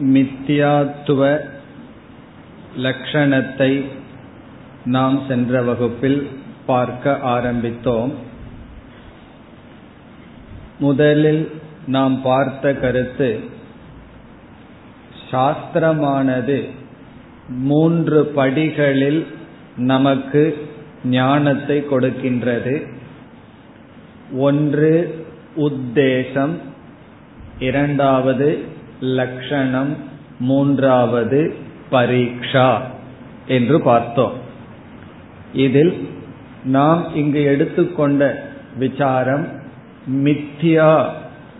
மித்தியாத்துவ லட்சணத்தை நாம் சென்ற வகுப்பில் பார்க்க ஆரம்பித்தோம். முதலில் நாம் பார்த்த கருத்து சாஸ்திரமானது மூன்று படிகளில் நமக்கு ஞானத்தை கொடுக்கின்றது. ஒன்று உத்தேசம் இரண்டாவது லக்ஷணம் மூன்றாவது பரீட்சா என்று பார்த்தோம். இதில் நாம் இங்கு எடுத்துக்கொண்ட விசாரம் மித்யா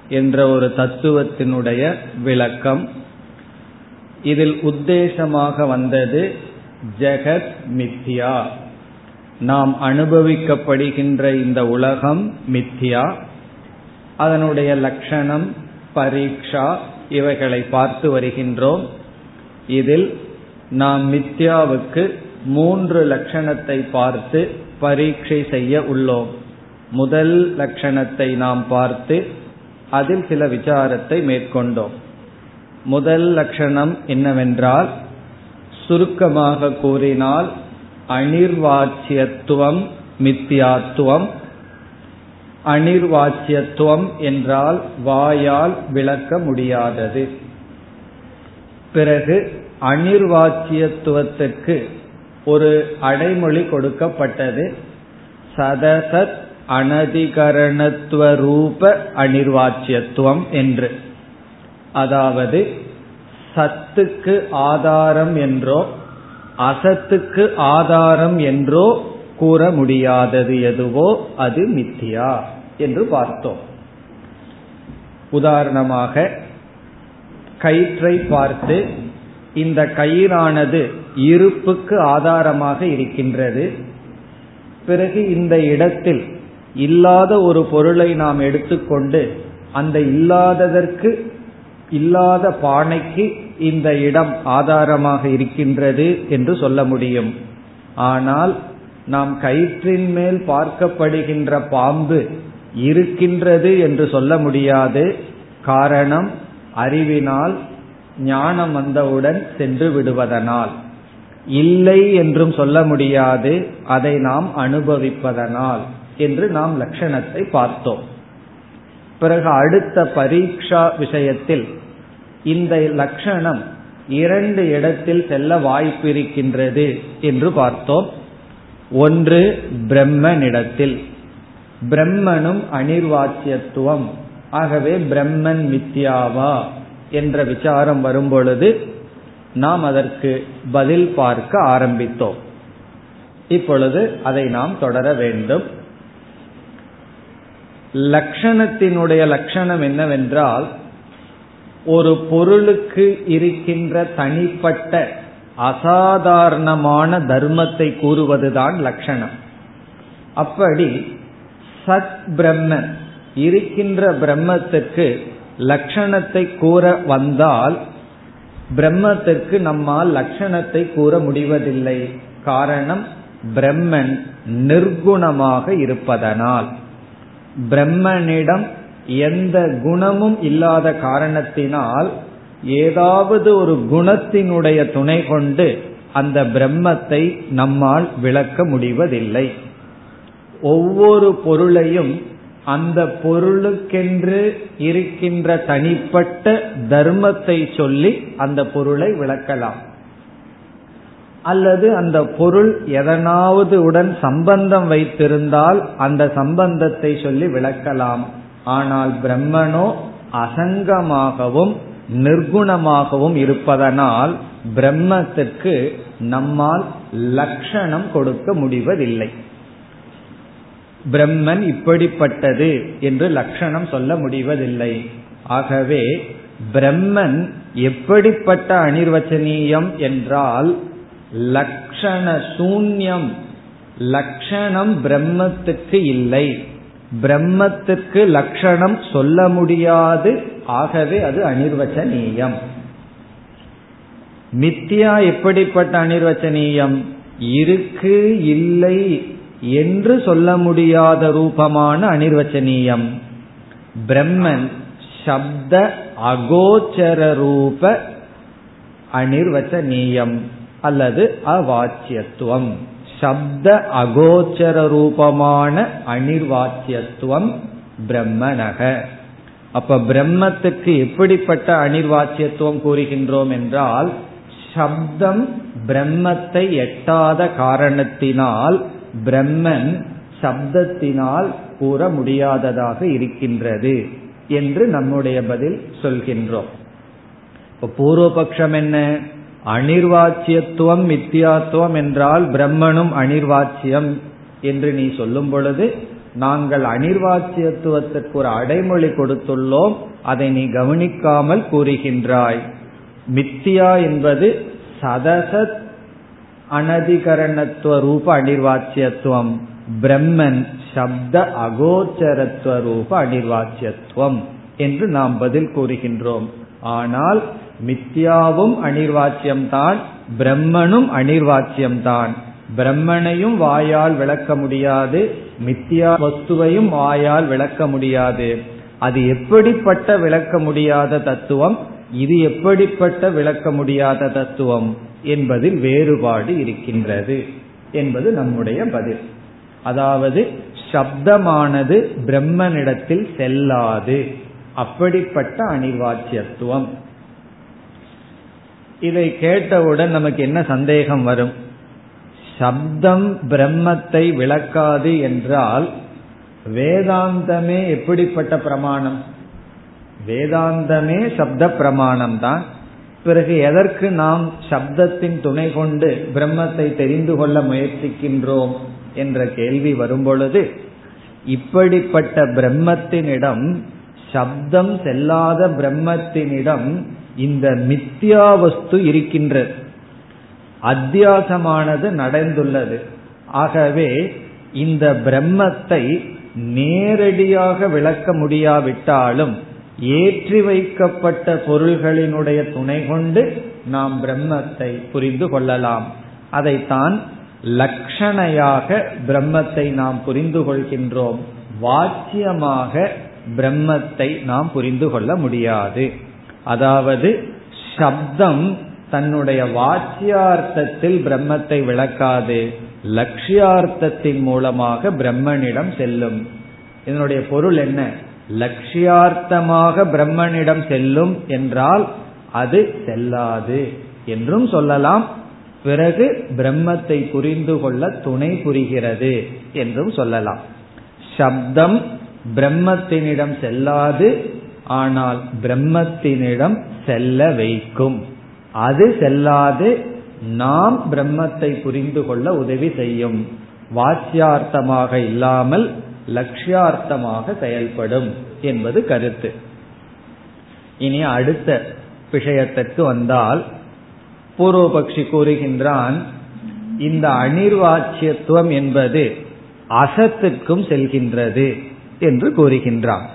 என்ற ஒரு தத்துவத்தினுடைய விளக்கம். இதில் உத்தேசமாக வந்தது ஜெகத் மித்யா. நாம் அனுபவிக்கப்படுகின்ற இந்த உலகம் மித்யா. அதனுடைய லட்சணம் பரீட்சா இவைகளை பார்த்து வருகின்றோம். இதில் நாம் மித்யாவுக்கு மூன்று லட்சணத்தை பார்த்து பரீட்சை செய்ய உள்ளோம். முதல் லட்சணத்தை நாம் பார்த்து அதில் சில விசாரத்தை மேற்கொண்டோம். முதல் லட்சணம் என்னவென்றால் சுருக்கமாக கூறினால் அனிர்வாச்சியத்துவம் மித்தியாத்துவம் அனிர்வாச்சியத்துவம் என்றால் வாயால் விளக்க முடியாதது. பிறகு அனிர்வாச்சியத்துவத்துக்கு ஒரு அடைமொழி கொடுக்கப்பட்டது. சதசத் அனதிகரணத்துவ ரூப அனிர்வாச்சியத்துவம் என்று. அதாவது சத்துக்கு ஆதாரம் என்றோ அசத்துக்கு ஆதாரம் என்றோ கூற முடியாதது எதுவோ அது மித்தியா என்று பார்த்தோம். உதாரணமாக கயிற்றை பார்த்து இந்த கயிறானது இருப்புக்கு ஆதாரமாக இருக்கின்றது. பிறகு இந்த இடத்தில் இல்லாத ஒரு பொருளை நாம் எடுத்துக்கொண்டு அந்த இல்லாததற்கு இல்லாத பானைக்கு இந்த இடம் ஆதாரமாக இருக்கின்றது என்று சொல்ல முடியும். ஆனால் நாம் கயிற்றின் மேல் பார்க்கப்படுகின்ற பாம்பு இருக்கின்றது என்று சொல்ல முடியாது. காரணம் அறிவினால் ஞானம் வந்தவுடன் சென்று விடுவதனால். இல்லை என்றும் சொல்ல முடியாது. அதை நாம் அனுபவிப்பதனால் என்று நாம் லட்சணத்தை பார்த்தோம். பிறகு அடுத்த பரீட்சா விஷயத்தில் இந்த லட்சணம் இரண்டு இடத்தில் செல்ல வாய்ப்பிருக்கின்றது என்று பார்த்தோம். ஒன்று பிரம்மனிடத்தில். பிரம்மனும் அனிர்வாச்சியத்துவம். ஆகவே பிரம்மன் மித்யாவா என்ற விசாரம் வரும்பொழுது நாம் அதற்கு பதில் பார்க்க ஆரம்பித்தோம். இப்பொழுது அதை நாம் தொடர வேண்டும். லட்சணத்தினுடைய லட்சணம் என்னவென்றால் ஒரு பொருளுக்கு இருக்கின்ற தனிப்பட்ட அசாதாரணமான தர்மத்தை கூறுவதுதான் லட்சணம் அப்படி சத் பிரம்மன் இருக்கின்ற பிரம்மத்துக்கு லட்சணத்தை கூற வந்தால் பிரம்மத்திற்கு நம்மால் லட்சணத்தை கூற முடிவதில்லை. காரணம் பிரம்மன் நிர்குணமாக இருப்பதனால். பிரம்மனிடம் எந்த குணமும் இல்லாத காரணத்தினால் ஏதாவது ஒரு குணத்தினுடைய துணை கொண்டு அந்த பிரம்மத்தை நம்மால் விளக்க முடிவதில்லை. ஒவ்வொரு பொருளையும் அந்த பொருளுக்கென்று இருக்கின்ற தனிப்பட்ட தர்மத்தை சொல்லி அந்த பொருளை விளக்கலாம். அல்லது அந்த பொருள் எதனாவது உடன் சம்பந்தம் வைத்திருந்தால் அந்த சம்பந்தத்தை சொல்லி விளக்கலாம். ஆனால் பிரம்மனோ அசங்கமாகவும் நிர்குணமாகவும் இருப்பதனால் பிரம்மத்திற்கு நம்மால் லட்சணம் கொடுக்க முடிவதில்லை. பிரம்மன் இப்படிப்பட்டது என்று லட்சணம் சொல்ல முடிவதில்லை. ஆகவே பிரம்மன் எப்படிப்பட்ட அனிர்வச்சனீயம் என்றால் லட்சண சூன்யம் லட்சணம் பிரம்மத்துக்கு இல்லை. பிரம்மத்துக்கு லட்சணம் சொல்ல முடியாது. ஆகவே அது அனிர்வச்சனீயம். மித்தியா எப்படிப்பட்ட அனிர்வச்சனீயம்? இருக்கு இல்லை என்று சொல்ல முடியாத ரூபமான அனிர்வச்சனீயம். பிரம்மன் சப்த அகோச்சர ரூப அனிர்வச்சனீயம் அல்லது அவாச்சியத்துவம். சப்த அகோச்சர ரூபமான அனிர்வாச்சியத்துவம் பிரம்மனக. அப்ப பிரம்மத்துக்கு எப்படிப்பட்ட அனிர்வாச்சியத்துவம் கூறுகின்றோம் என்றால் சப்தம் பிரம்மத்தை எட்டாத காரணத்தினால் பிரம்மன் சப்தத்தினால் கூற முடியாததாக இருக்கின்றது என்று நம்முடைய பதில் சொல்கின்றோம். இப்ப பூர்வபக்ஷம் என்ன? அனிர்வாச்சியத்துவம் மித்தியாத்துவம் என்றால் பிரம்மனும் அனிர்வாச்சியம் என்று நீ சொல்லும் பொழுது நாங்கள் அனிர்வாச்சியத்துவத்திற்கு ஒரு அடைமொழி கொடுத்துள்ளோம் அதை நீ கவனிக்காமல் கூறுகின்றாய். மித்தியா என்பது சதசத் அனதிகரணத்துவ ரூப அனிர்வாச்சியத்துவம் பிரம்மன் சப்த அகோச்சரத்துவ ரூப அனிர்வாச்சியத்துவம் என்று நாம் பதில் கூறுகின்றோம். ஆனால் மித்யாவும் அனிர்வாச்சியம்தான் பிரம்மனும் அனிர்வாச்சியம்தான் பிரம்மனையும் வாயால் விளக்க முடியாது மித்தியா வஸ்துவையும் வாயால் விளக்க முடியாது. அது எப்படிப்பட்ட விளக்க முடியாத தத்துவம்? இது எப்படிப்பட்ட விளக்க முடியாத தத்துவம்? என்பதில் வேறுபாடு இருக்கின்றது என்பது நம்முடைய பதில். அதாவது சப்தமானது பிரம்மனிடத்தில் செல்லாது. அப்படிப்பட்ட அனிர்வாச்சியத்துவம் இதை கேட்டவுடன் நமக்கு என்ன சந்தேகம் வரும்? சப்தம் பிரம்மத்தை விளக்காது என்றால் வேதாந்தமே எப்படிப்பட்ட பிரமாணம்? வேதாந்தமே சப்த பிரமாணம் தான். பிறகு எதற்கு நாம் சப்தத்தின் துணை கொண்டு பிரம்மத்தை தெரிந்து கொள்ள முயற்சிக்கின்றோம் என்ற கேள்வி வரும்பொழுது இப்படிப்பட்ட பிரம்மத்தினிடம் சப்தம் செல்லாத பிரம்மத்தினிடம் இந்த மித்யா வஸ்து இருக்கின்றது. அத்தியாசமானது நடந்துள்ளது. ஆகவே இந்த பிரம்மத்தை நேரடியாக விளக்க முடியாவிட்டாலும் ஏற்றி வைக்கப்பட்ட பொருள்களினுடைய துணை கொண்டு நாம் பிரம்மத்தை புரிந்து கொள்ளலாம். அதைத்தான் லட்சணையாக பிரம்மத்தை நாம் புரிந்து கொள்கின்றோம். வாச்சியமாக பிரம்மத்தை நாம் புரிந்து கொள்ள முடியாது. அதாவது சப்தம் தன்னுடைய வாச்சியார்த்தத்தில் பிரம்மத்தை விளக்காது லட்சியார்த்தத்தின் மூலமாக பிரம்மனிடம் செல்லும். இதனுடைய பொருள் என்ன? லட்சியார்த்தமாக பிரம்மனிடம் செல்லும் என்றால் அது செல்லாது என்றும் சொல்லலாம். பிறகு பிரம்மத்தை புரிந்து கொள்ள துணை புரிகிறது என்றும் சொல்லலாம். சப்தம் பிரம்மத்தினிடம் செல்லாது ஆனால் பிரம்மத்தினிடம் செல்ல வைக்கும். அது செல்லாது நாம் பிரம்மத்தை புரிந்து கொள்ள உதவி செய்யும். வாச்சியார்த்தமாக இல்லாமல் லட்சியார்த்தமாக செயல்படும் என்பது கருத்து. இனி அடுத்த விஷயத்திற்கு வந்தால் பூர்வபக்ஷி கூறுகின்றான் இந்த அனிர்வாச்சியத்துவம் என்பது அசத்துக்கும் செல்கின்றது என்று கூறுகின்றான்.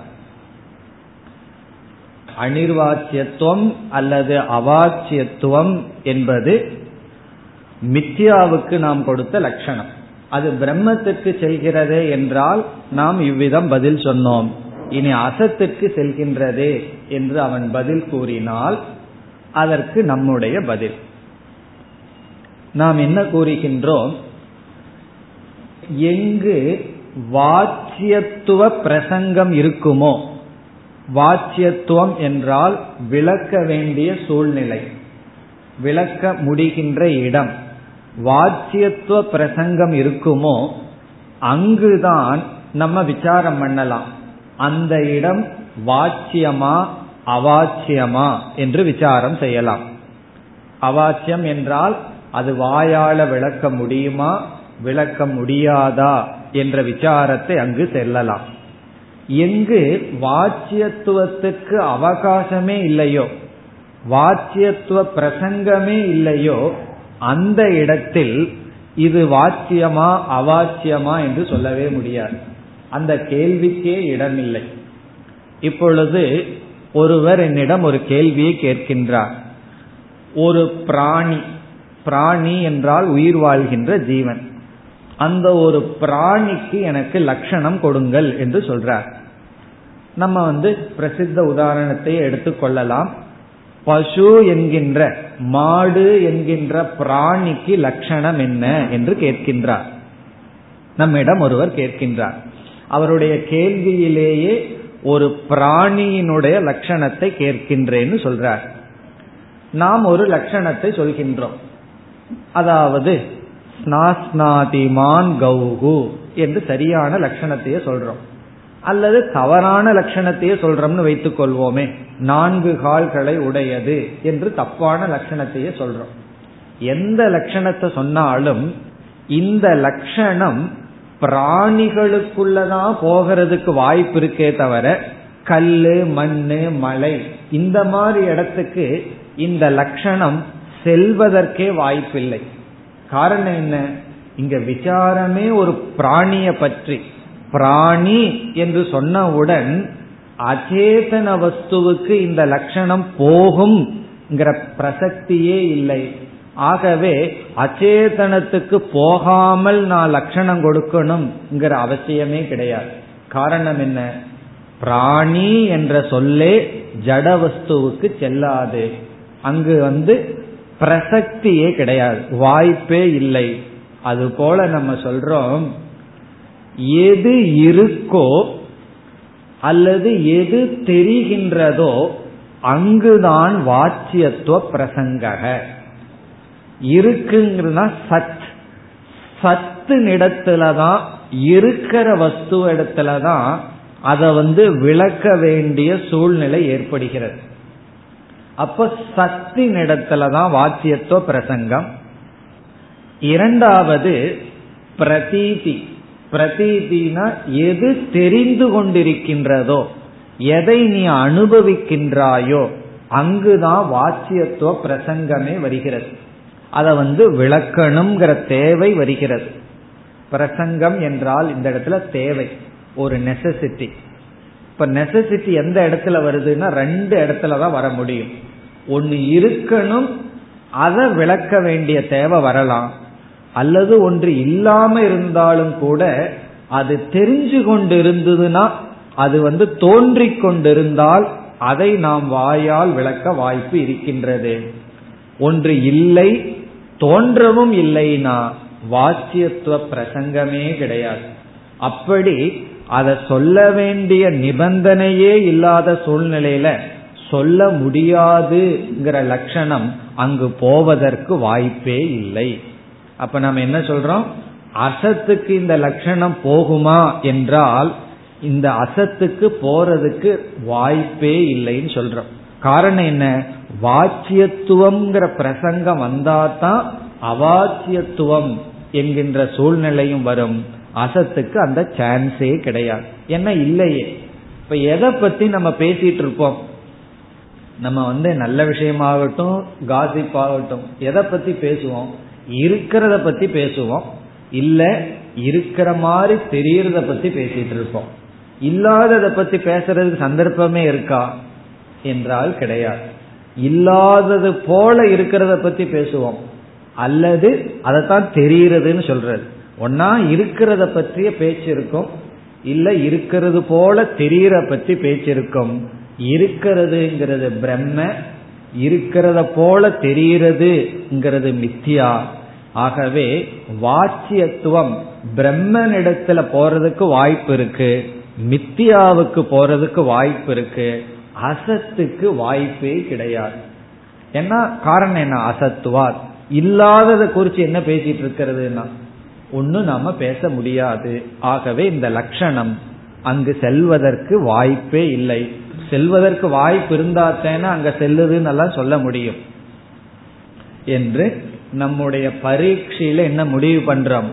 அனிர்வாச்சியத்துவம் அல்லது அவாச்சியத்துவம் என்பது மித்யாவுக்கு நாம் கொடுத்த லட்சணம். அது பிரம்மத்துக்கு செல்கிறதே என்றால் நாம் இவ்விதம் பதில் சொன்னோம். இனி அசத்துக்கு செல்கின்றதே என்று அவன் பதில் கூறினால் அதற்கு நம்முடைய பதில். நாம் என்ன கூறுகின்றோம்? எங்கு வாச்சியத்துவ பிரசங்கம் இருக்குமோ வாச்சியத்துவம் என்றால் விளக்க வேண்டிய சூழ்நிலை விளக்க முடிகின்ற இடம். வாச்சியத்துவ பிரசங்கம் இருக்குமோ அங்குதான் நம்ம விசாரம் பண்ணலாம். அந்த இடம் வாச்சியமா அவாச்சியமா என்று விசாரம் செய்யலாம். அவாச்சியம் என்றால் அது வாயால விளக்க முடியுமா விளக்க முடியாதா என்ற விசாரத்தை அங்கு செல்லலாம். எங்கு வாச்சியத்துவத்துக்கு அவகாசமே இல்லையோ வாச்சியத்துவ பிரசங்கமே இல்லையோ அந்த இடத்தில் இது வாச்சியமா அவாச்சியமா என்று சொல்லவே முடியாது. அந்த கேள்விக்கே இடமில்லை. இப்பொழுது ஒருவர் என்னிடம் ஒரு கேள்வியை கேட்கின்றார். ஒரு பிராணி பிராணி என்றால் உயிர் வாழ்கின்ற ஜீவன். அந்த ஒரு பிராணிக்கு எனக்கு லட்சணம் கொடுங்கள் என்று சொல்றார். நம்ம வந்து பிரசித்த உதாரணத்தை எடுத்துக்கொள்ளலாம் பசு என்கின்ற மாடு என்கின்ற பிராணிக்கு லட்சணம் என்ன என்று கேட்கின்றார். நம்மிடம் ஒருவர் கேட்கின்றார். அவருடைய கேள்வியிலேயே ஒரு பிராணியினுடைய லட்சணத்தை கேட்கின்றேன்னு சொல்றார். நாம் ஒரு லட்சணத்தை சொல்கின்றோம். அதாவது நாஸ்நாதிமான் கௌகு என்று சரியான லட்சணத்தையே சொல்றோம். அல்லது தவறான லட்சணத்தையே சொல்றோம்னு வைத்துக் கொள்வோமே. நான்கு கால்களை உடையது என்று தப்பான லட்சணத்தையே சொல்றோம். எந்த லட்சணத்தை சொன்னாலும் இந்த லட்சணம் பிராணிகளுக்குள்ளதான் போகிறதுக்கு வாய்ப்பு இருக்கே தவிர கல்லு மண்ணு மலை இந்த மாதிரி இடத்துக்கு இந்த லட்சணம் செல்வதற்கே வாய்ப்பில்லை. காரணம் என்ன? இங்க விசாரமே ஒரு பிராணிய பற்றி. பிராணி என்று சொன்னவுடன் அச்சேதன வஸ்துவுக்கு இந்த லட்சணம் போகும் பிரசக்தியே இல்லை. ஆகவே அச்சேதனத்துக்கு போகாமல் நான் லட்சணம் கொடுக்கணும்ங்கிற அவசியமே கிடையாது. காரணம் என்ன? பிராணி என்ற சொல்லே ஜட வஸ்துவுக்கு செல்லாது. அங்கு வந்து பிரசக்தியே கிடையாது. வாய்ப்பே இல்லை. அது போல நம்ம சொல்றோம் எது இருக்கோ அல்லது எது தெரிகின்றதோ அங்குதான் வாச்சியத்துவ பிரசங்கக. இருக்குங்கிறதுனா சத். சத்து இடத்துலதான் இருக்கிற வஸ்து இடத்துலதான் அதை வந்து விளக்க வேண்டிய சூழ்நிலை ஏற்படுகிறது. அப்ப சத்தின் இடத்துலதான் வாச்சியத்துவ பிரசங்கம். இரண்டாவது பிரதீதி. பிரதீதினா எது தெரிந்து கொண்டிருக்கின்றதோ எதை நீ அனுபவிக்கின்றாயோ அங்குதான் வாச்சியத்துவ பிரசங்கமே வருகிறது. அதை வந்து விளக்கணுங்கிற தேவை வருகிறது. பிரசங்கம் என்றால் இந்த இடத்துல தேவை ஒரு நெசசிட்டி இப்ப நெசசிட்டி எந்த இடத்துல வருதுன்னா ரெண்டு இடத்துல தான் வர முடியும். ஒன்னு இருக்கணும் அதை விளக்க வேண்டிய தேவை வரலாம். அல்லது ஒன்று இல்லாம இருந்தாலும் கூட அது தெரிஞ்சு கொண்டு இருந்ததுன்னா அது வந்து தோன்றி கொண்டிருந்தால் அதை நாம் வாயால் விளக்க வாய்ப்பு இருக்கின்றது. ஒன்று இல்லை தோன்றவும் இல்லைனா வாச்சியத்துவ பிரசங்கமே கிடையாது. அப்படி அதை சொல்ல வேண்டிய நிபந்தனையே இல்லாத சூழ்நிலையில சொல்ல முடியாதுங்கிற லட்சணம் அங்கு போவதற்கு வாய்ப்பே இல்லை. அப்ப நம்ம என்ன சொல்றோம்? அசத்துக்கு இந்த லட்சணம் போகுமா என்றால் இந்த அசத்துக்கு போறதுக்கு வாய்ப்பே இல்லைன்னு சொல்றோம். காரணம் என்ன? வாக்கியத்துவம்ங்கிற பிரசங்கம் வந்தாதான் அவாச்சியத்துவம் என்கின்ற சூழ்நிலையும் வரும். அசத்துக்கு அந்த சான்ஸே கிடையாது. என்ன இல்லையே? இப்ப எதை பத்தி நம்ம பேசிட்டு இருப்போம்? நம்ம வந்து நல்ல விஷயமாகட்டும் காசிப் ஆகட்டும் எதை பத்தி பேசுவோம்? இருக்கிறத பத்தி பேசுவோம். இல்ல இருக்கிற மாதிரி தெரியறத பத்தி பேசிட்டு இருப்போம். இல்லாததை பத்தி பேசுறதுக்கு சந்தர்ப்பமே இருக்கா? என்றால் கிடையாது. இல்லாதது போல இருக்கிறத பத்தி பேசுவோம். அல்லது அதைத்தான் தெரியறதுன்னு சொல்றது. ஒன்னா இருக்கிறத பற்றிய பேச்சு இருக்கும். இல்ல இருக்கிறது போல தெரியற பத்தி பேச்சு இருக்கும். இருக்கிறதுங்கிறது பிரம்ம இருக்கிறத போல தெரிகிறதுங்கிறது மித்தியா ஆகவே வாச்சியத்துவம் பிரம்மனிடத்துல போறதுக்கு வாய்ப்பு இருக்கு. மித்தியாவுக்கு போறதுக்கு வாய்ப்பு இருக்கு. அசத்துக்கு வாய்ப்பே கிடையாது. ஏன்னா காரணம் என்ன? அசத்துவார் இல்லாததை குறிச்சு என்ன பேசிட்டு இருக்கிறதுனா ஒன்னும் நாம பேச முடியாது. ஆகவே இந்த லட்சணம் அங்கு செல்வதற்கு வாய்ப்பே இல்லை. செல்வதற்கு வாய்ப்பு இருந்தாத்தேனா அங்க செல்லுதுன்னு எல்லாம் சொல்ல முடியும். என்று நம்முடைய பரீட்சையில என்ன முடிவு பண்றோம்?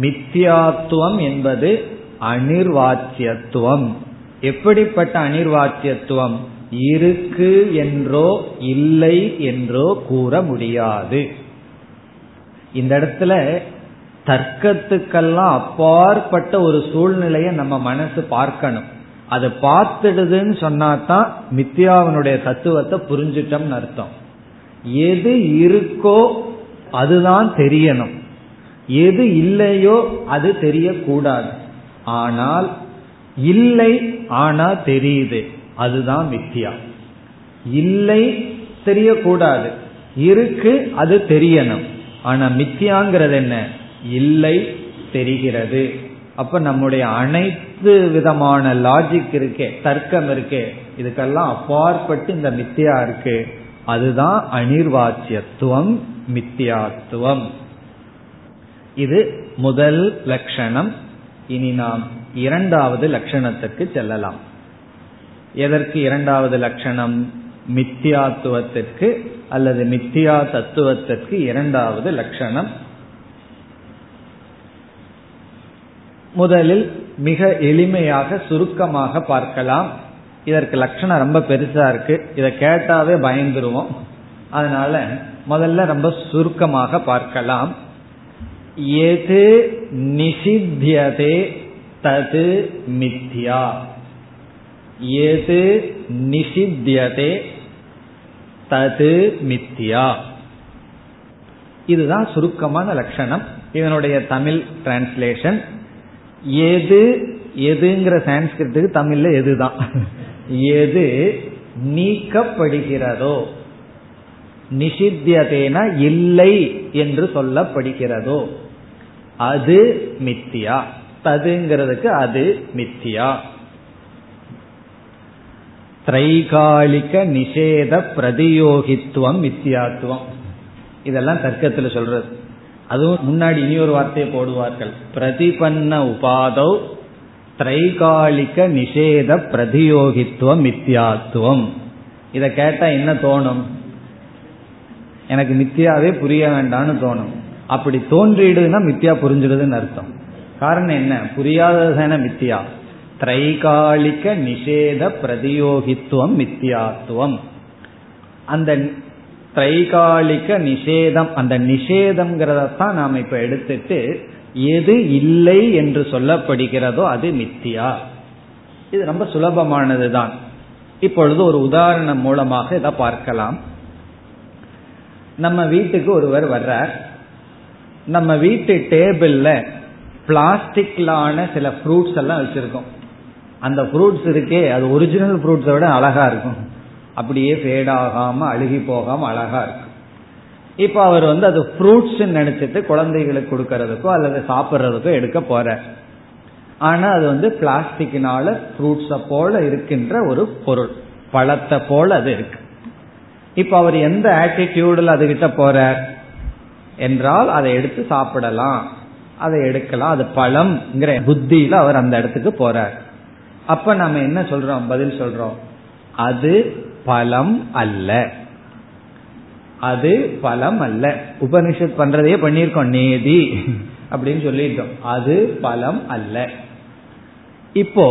மித்தியாத்துவம் என்பது அனிர்வாச்சியத்துவம். எப்படிப்பட்ட அனிர்வாச்சியத்துவம்? இருக்கு என்றோ இல்லை என்றோ கூற முடியாது. இந்த இடத்துல தர்க்கத்துக்கெல்லாம் அப்பாற்பட்ட ஒரு சூழ்நிலையை நம்ம மனசு பார்க்கணும். அது பார்த்துடுதுன்னு சொன்னாதான் மித்யாவினுடைய தத்துவத்தை புரிஞ்சிட்டோம்னு அர்த்தம். எது இருக்கோ அதுதான் தெரியணும். எது இல்லையோ அது தெரியக்கூடாது. ஆனால் இல்லை ஆனா தெரியுது. அதுதான் மித்யா. இல்லை தெரியக்கூடாது. இருக்கு அது தெரியணும். ஆனா மித்தியாங்கிறது என்ன? இல்லை தெரிகிறது. அப்ப நம்முடைய அனைத்து விதமான லாஜிக் இருக்கே தர்க்கம் இருக்கே இதுக்கெல்லாம் அப்பாற்பட்டு இந்த மித்தியா இருக்கு. அதுதான் அனிர்வாச்சியத்துவம் மித்தியாத்துவம். இது முதல் லட்சணம். இனி நாம் இரண்டாவது லட்சணத்துக்கு செல்லலாம். எதற்கு இரண்டாவது லட்சணம்? மித்தியாத்துவத்திற்கு அல்லது மித்தியா தத்துவத்திற்கு இரண்டாவது லட்சணம். முதலில் மிக எளிமையாக சுருக்கமாக பார்க்கலாம். இதற்கு லட்சணம் ரொம்ப பெருசா இருக்கு. இதை கேட்டாவே பயந்துருவோம். அதனால முதல்ல ரொம்ப சுருக்கமாக பார்க்கலாம். எது நிஷித்தியதே தது மித்யா? எது நிஷித்தியதே தது மித்யா? இதுதான் சுருக்கமான லட்சணம். இதனுடைய தமிழ் டிரான்ஸ்லேஷன் எது எதுங்கிற சான்ஸ்கிரிட்டுக்கு தமிழ்ல எதுதான்? எது நீக்கப்படுகிறதோ நிஷித்தியதேனா இல்லை என்று சொல்லப்படுகிறதோ அது மித்தியா. ததுங்கிறதுக்கு அது மித்தியா. திரைகாலிக நிஷேத பிரதியோகித்துவம் மித்தியாத்துவம். இதெல்லாம் தர்க்கத்தில் சொல்றது. அதுவும் முன்னாடி இனி ஒரு வார்த்தையை போடுவார்கள். பிரதிபன்ன உபாதௌ திரைகாலிக நிஷேத பிரதியோகித்துவம் மித்தியாத்துவம் இதை கேட்டா என்ன தோணும்? எனக்கு மித்தியாவே புரிய வேண்டாம்னு தோணும். அப்படி தோன்றிடுதுன்னா மித்தியா புரிஞ்சிடுதுன்னு அர்த்தம். காரணம் என்ன? புரியாததான மித்தியா திரைகாலிக நிஷேத பிரதியோகித்துவம் மித்தியாத்துவம் அந்த திரைகாலிக நிஷேதம். அந்த நிஷேதம்ங்கிறதான் நாம் இப்ப எடுத்துட்டு எது இல்லை என்று சொல்லப்படுகிறதோ அது மித்தியா. இது ரொம்ப சுலபமானது தான் இப்பொழுது ஒரு உதாரணம் மூலமாக இதை பார்க்கலாம். நம்ம வீட்டுக்கு ஒருவர் வர்றார். நம்ம வீட்டு டேபிள்ல பிளாஸ்டிக்லான சில ஃப்ரூட்ஸ் எல்லாம் வச்சிருக்கோம். அந்த ஃப்ரூட்ஸ் இருக்கே அது ஒரிஜினல் ஃப்ரூட்ஸை விட அழகா இருக்கும். அப்படியே ஃபேட் ஆகாம அழுகி போகாம அழகா இருக்கும் இப்போ அவர் வந்து அது ஃப்ரூட்ஸ் நினைச்சிட்டு குழந்தைகளுக்கு கொடுக்கறதுக்கோ அல்லது சாப்பிட்றதுக்கோ எடுக்க போற ஆனா அது வந்து பிளாஸ்டிக்னால ஃப்ரூட்ஸை போல இருக்கின்ற ஒரு பொருள். பழத்தை போல அது இருக்கு. இப்ப அவர் எந்த ஆட்டிடியூடில் அதுகிட்ட போறார்? என்றால் அதை எடுத்து சாப்பிடலாம். அதை எடுக்கலாம். அது பழம்ங்கிற புத்தியில அவர் அந்த இடத்துக்கு போறார். அப்ப நம்ம என்ன சொல்றோம்? பதில் சொல்றோம். அது பலம் அல்ல. அது பலம் அல்ல உபனிஷத் பண்றதையே பண்ணியிருக்கோம் நேதி அப்படின்னு சொல்லிட்டோம் அது பலம் அல்ல. இப்போ